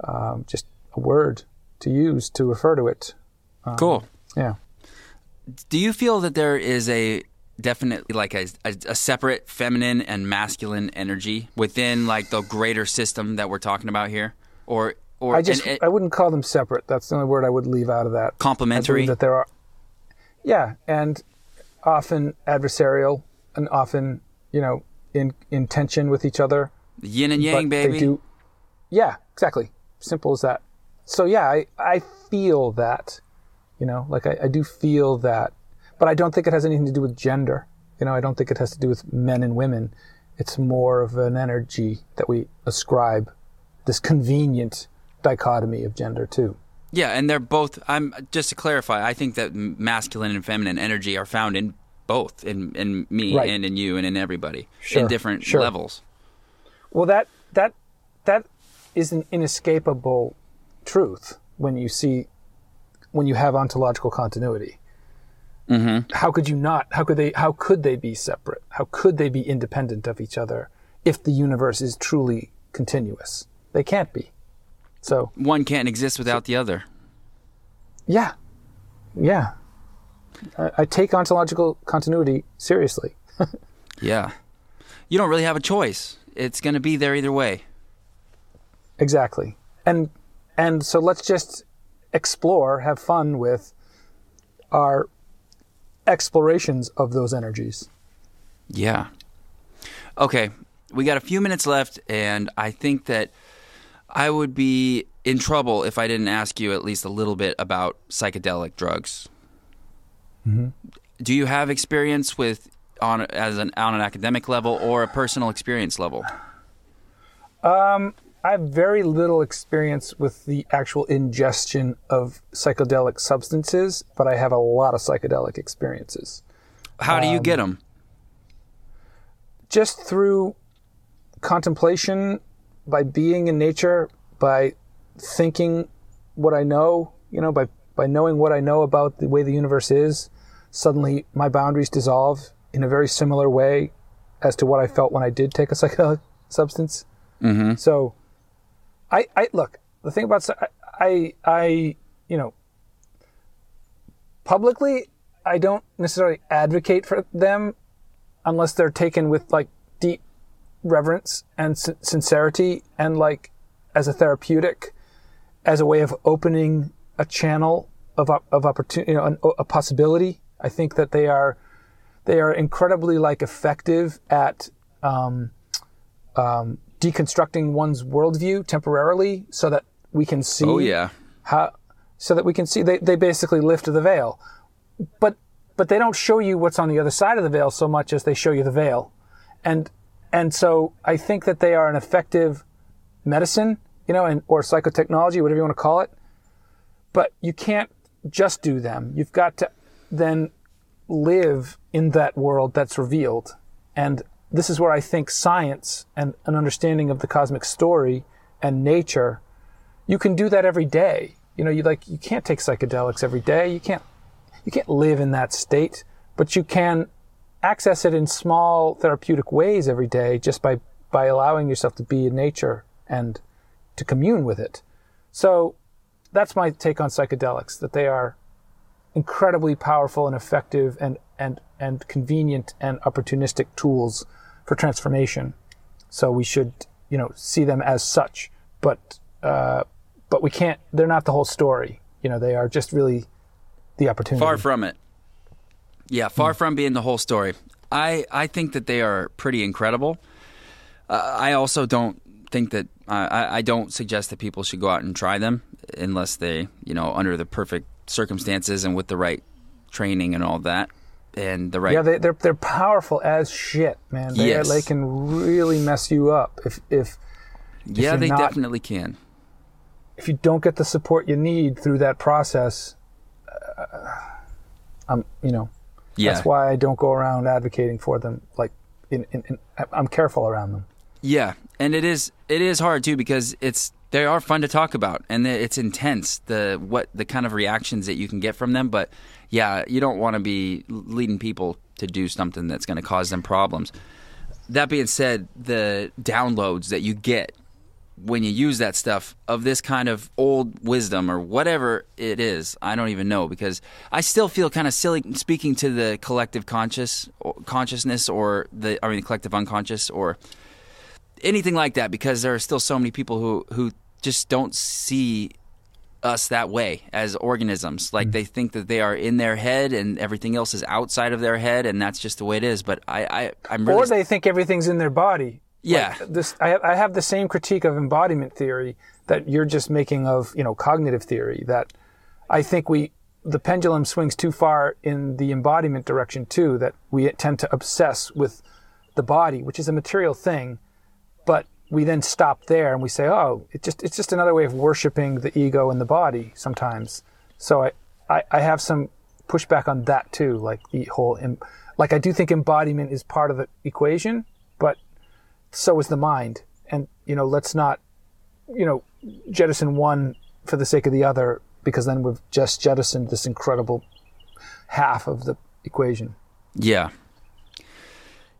um, just a word to use to refer to it. Um, cool. Yeah. Do you feel that there is a definitely like a, a, a separate feminine and masculine energy within like the greater system that we're talking about here, or or I just and- and I wouldn't call them separate. That's the only word I would leave out of that. I complementary? that there are, yeah, and often adversarial and often you know in in tension with each other. yin and yang, but baby. They do, yeah, exactly. Simple as that. So yeah, I I feel that, you know, like I, I do feel that, but I don't think it has anything to do with gender. You know, I don't think it has to do with men and women. It's more of an energy that we ascribe this convenient dichotomy of gender to. Yeah, and they're both. I'm just to clarify. I think that masculine and feminine energy are found in both, in in me Right. and in you and in everybody, Sure, in different sure. levels. Well, that that that is an inescapable truth when you see when you have ontological continuity. Mm-hmm. How could you not? How could they? How could they be separate? How could they be independent of each other if the universe is truly continuous? They can't be. So One can't exist without the other. yeah, yeah. I, I take ontological continuity seriously. (laughs) Yeah, you don't really have a choice. It's going to be there either way. Exactly. And and so let's just explore, have fun with our explorations of those energies. Yeah. Okay, we got a few minutes left, and I think that I would be in trouble if I didn't ask you at least a little bit about psychedelic drugs. Mm-hmm. Do you have experience with on as an on an academic level or a personal experience level? Um, I have very little experience with the actual ingestion of psychedelic substances, but I have a lot of psychedelic experiences. How do you get them? Just through contemplation, by being in nature, by thinking what I know, you know, by, by knowing what I know about the way the universe is, suddenly my boundaries dissolve in a very similar way as to what I felt when I did take a psychedelic substance. Mm-hmm. So, I, I look. The thing about I, I, you know, publicly, I don't necessarily advocate for them unless they're taken with like deep reverence and sin- sincerity and like as a therapeutic, as a way of opening a channel of of opportunity, you know, an, a possibility. I think that they are they are incredibly like effective at um, um, deconstructing one's worldview temporarily, so that we can see Oh yeah. how so that we can see they, they basically lift the veil. But but they don't show you what's on the other side of the veil so much as they show you the veil. And and so i think that they are an effective medicine you know and or psychotechnology whatever you want to call it. But you can't just do them. You've got to then live in that world that's revealed. And this is where I think science and an understanding of the cosmic story and nature, you can do that every day. You know, you like you can't take psychedelics every day. You can't you can't live in that state, but you can access it in small therapeutic ways every day just by by allowing yourself to be in nature and to commune with it. So that's my take on psychedelics that they are incredibly powerful and effective and and and convenient and opportunistic tools for transformation. So we should, you know, see them as such. But uh, but we can't. They're not the whole story. You know, they are just really the opportunity. Far from it. Yeah, far from being the whole story. I I think that they are pretty incredible. Uh, I also don't think that I, I don't suggest that people should go out and try them unless they you know under the perfect circumstances and with the right training and all that and the right Yeah, they, they're they're powerful as shit, man. They Yes. they can really mess you up if if yeah they not- definitely can if you don't get the support you need through that process. Uh, I'm you know yeah that's why I don't go around advocating for them. Like in, in, in I'm careful around them. Yeah, and it is it is hard too because it's they are fun to talk about and it's intense the what the kind of reactions that you can get from them. But yeah, you don't want to be leading people to do something that's going to cause them problems. That being said, the downloads that you get when you use that stuff of this kind of old wisdom or whatever it is, I don't even know because I still feel kind of silly speaking to the collective conscious consciousness or the I mean the collective unconscious or anything like that because there are still so many people who who just don't see us that way as organisms like hmm. they think that they are in their head and everything else is outside of their head and that's just the way it is but i, I i'm really Or they think everything's in their body. Yeah. Like this I have, I have the same critique of embodiment theory that you're just making of, you know, cognitive theory that I think we the pendulum swings too far in the embodiment direction too that we tend to obsess with the body, which is a material thing, we then stop there and we say, "Oh, it just it's just another way of worshiping the ego and the body sometimes." So I I, I have some pushback on that too, like the whole like I do think embodiment is part of the equation, but so is the mind. And you know, let's not you know jettison one for the sake of the other because then we've just jettisoned this incredible half of the equation. Yeah.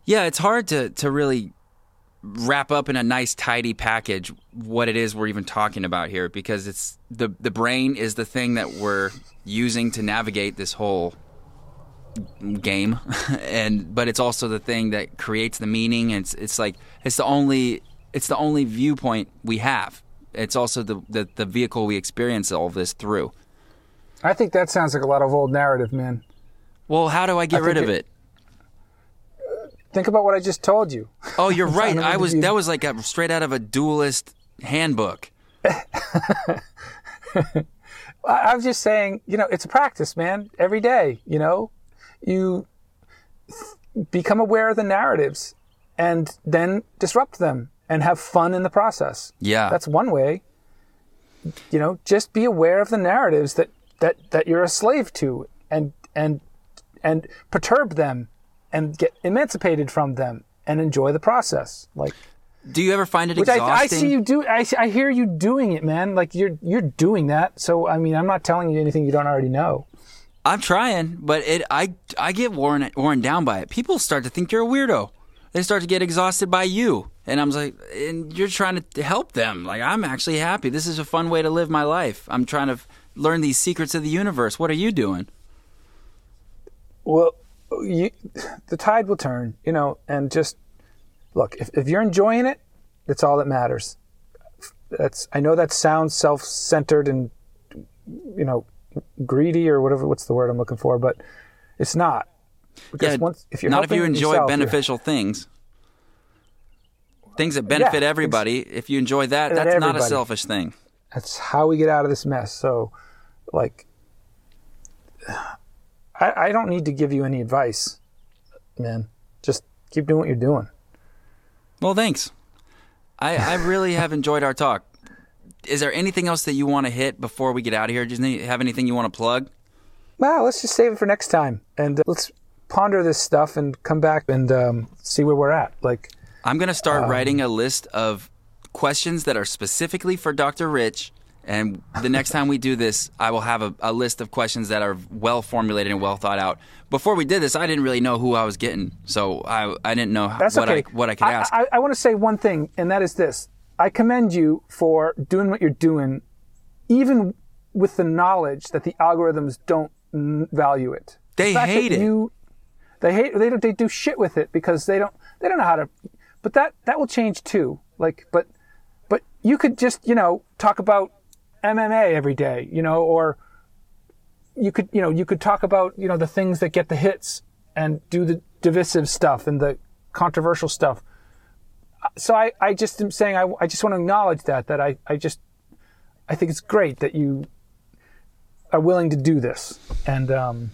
Yeah, it's hard to to really wrap up in a nice tidy package what it is we're even talking about here because it's the the brain is the thing that we're using to navigate this whole game. (laughs) And but it's also the thing that creates the meaning. It's it's like it's the only it's the only viewpoint we have. It's also the the, the vehicle we experience all of this through. I think that sounds like a lot of old narrative, man. well how do i get I rid of it- it Think about what I just told you. Oh, you're (laughs) right. I was that was like a, straight out of a dualist handbook. (laughs) I, I was just saying, you know, it's a practice, man. Every day, you know, you become aware of the narratives and then disrupt them and have fun in the process. Yeah. That's one way. You know, just be aware of the narratives that, that, that you're a slave to and, and, and perturb them and get emancipated from them and enjoy the process. Like, Do you ever find it which I, exhausting? I see you do. I, I hear you doing it, man. Like you're you're doing that. So I mean, I'm not telling you anything you don't already know. I'm trying, but it I I get worn worn down by it. People start to think you're a weirdo. They start to get exhausted by you, and I'm like, and you're trying to help them. Like I'm actually happy. This is a fun way to live my life. I'm trying to learn these secrets of the universe. What are you doing? Well, you, the tide will turn, you know, and just look. If if you're enjoying it, that's all that matters. That's I know that sounds self-centered and you know greedy or whatever. What's the word I'm looking for? But it's not. Because Yeah, once if you're not if you enjoy yourself, beneficial things. Things that benefit Yeah, everybody. If you enjoy that, that's not a selfish thing. That's how we get out of this mess. So, like, I, I don't need to give you any advice, man. Just keep doing what you're doing. Well, thanks. I, I really have enjoyed our talk. Is there anything else that you want to hit before we get out of here? Do you have anything you want to plug? Well, let's just save it for next time, and uh, let's ponder this stuff and come back and um, see where we're at. Like, I'm going to start Um, writing a list of questions that are specifically for Dr. Rich. And the next time we do this, I will have a, a list of questions that are well formulated and well thought out. Before we did this, I didn't really know who I was getting, so I, I didn't know That's what okay. I what I could ask. I, I want to say one thing, and that is this: I commend you for doing what you're doing, even with the knowledge that the algorithms don't value it. They that hate it. You, they hate. They don't. They do shit with it because they don't. They don't know how to. But that that will change too. Like, but but you could just you know talk about MMA every day, you know, or you could you know you could talk about you know the things that get the hits and do the divisive stuff and the controversial stuff so i i just am saying i, I just want to acknowledge that that i i just i think it's great that you are willing to do this and um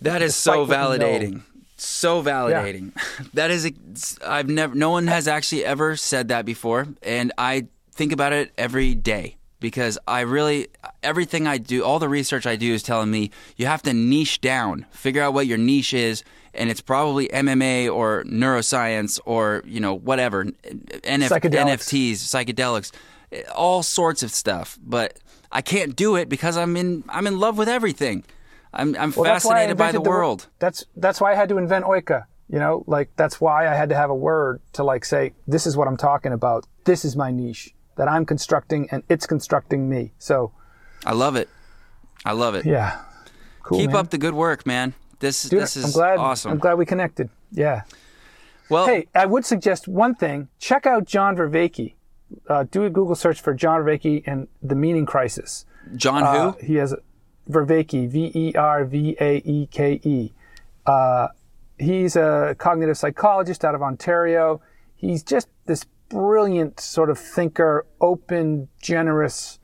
That is so know. validating. So validating. (laughs) That is, I've never, no one has actually ever said that before. And I think about it every day because I really, everything I do, all the research I do is telling me you have to niche down, figure out what your niche is. And it's probably MMA or neuroscience or, you know, whatever, NF- Psychedelics. NFTs, psychedelics, all sorts of stuff. But I can't do it because I'm in, I'm in love with everything. I'm, I'm well, that's why I fascinated by the wo- world. that's that's why i had to invent oika you know like that's why i had to have a word to like say this is what i'm talking about this is my niche that i'm constructing and it's constructing me so I love it. I love it. yeah cool Keep man. up the good work, man. This Dude, this is i'm glad awesome. i'm glad we connected yeah well, Hey, I would suggest one thing. Check out John Vervaeke. Uh, do a Google search for John Vervaeke and the Meaning Crisis. John Uh, who? he has a, Vervaeke, V E R V A E K E. Uh, He's a cognitive psychologist out of Ontario. He's just this brilliant sort of thinker, open, generous,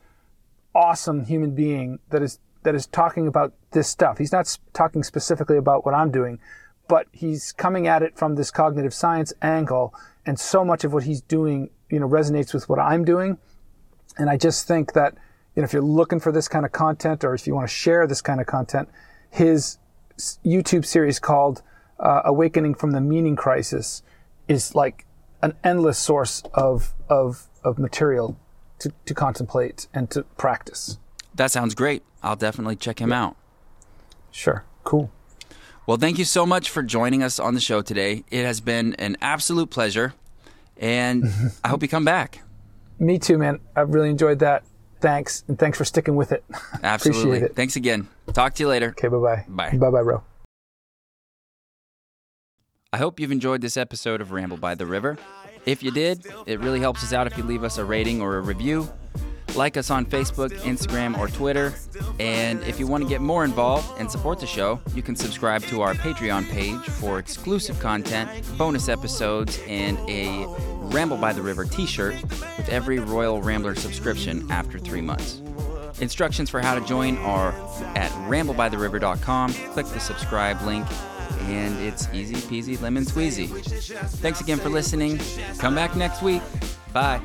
awesome human being that is that is talking about this stuff. He's not talking specifically about what I'm doing, but he's coming at it from this cognitive science angle, and so much of what he's doing, you know, resonates with what I'm doing. And I just think that, you know, if you're looking for this kind of content, or if you want to share this kind of content, his YouTube series called uh, "Awakening from the Meaning Crisis" is like an endless source of of of material to, to contemplate and to practice. That sounds great. I'll definitely check him out. Sure, cool. Well, thank you so much for joining us on the show today. It has been an absolute pleasure, and (laughs) I hope you come back. Me too, man. I've really enjoyed that. Thanks, and thanks for sticking with it. (laughs) Absolutely. Appreciate it. Thanks again. Talk to you later. Okay, bye bye. Bye. Bye bye, bro. I hope you've enjoyed this episode of Ramble by the River. If you did, it really helps us out if you leave us a rating or a review. Like us on Facebook, Instagram, or Twitter. And if you want to get more involved and support the show, you can subscribe to our Patreon page for exclusive content, bonus episodes, and a Ramble by the River t shirt with every Royal Rambler subscription after three months. Instructions for how to join are at ramblebytheriver.com. Click the subscribe link, and it's easy peasy lemon squeezy. Thanks again for listening. Come back next week. Bye.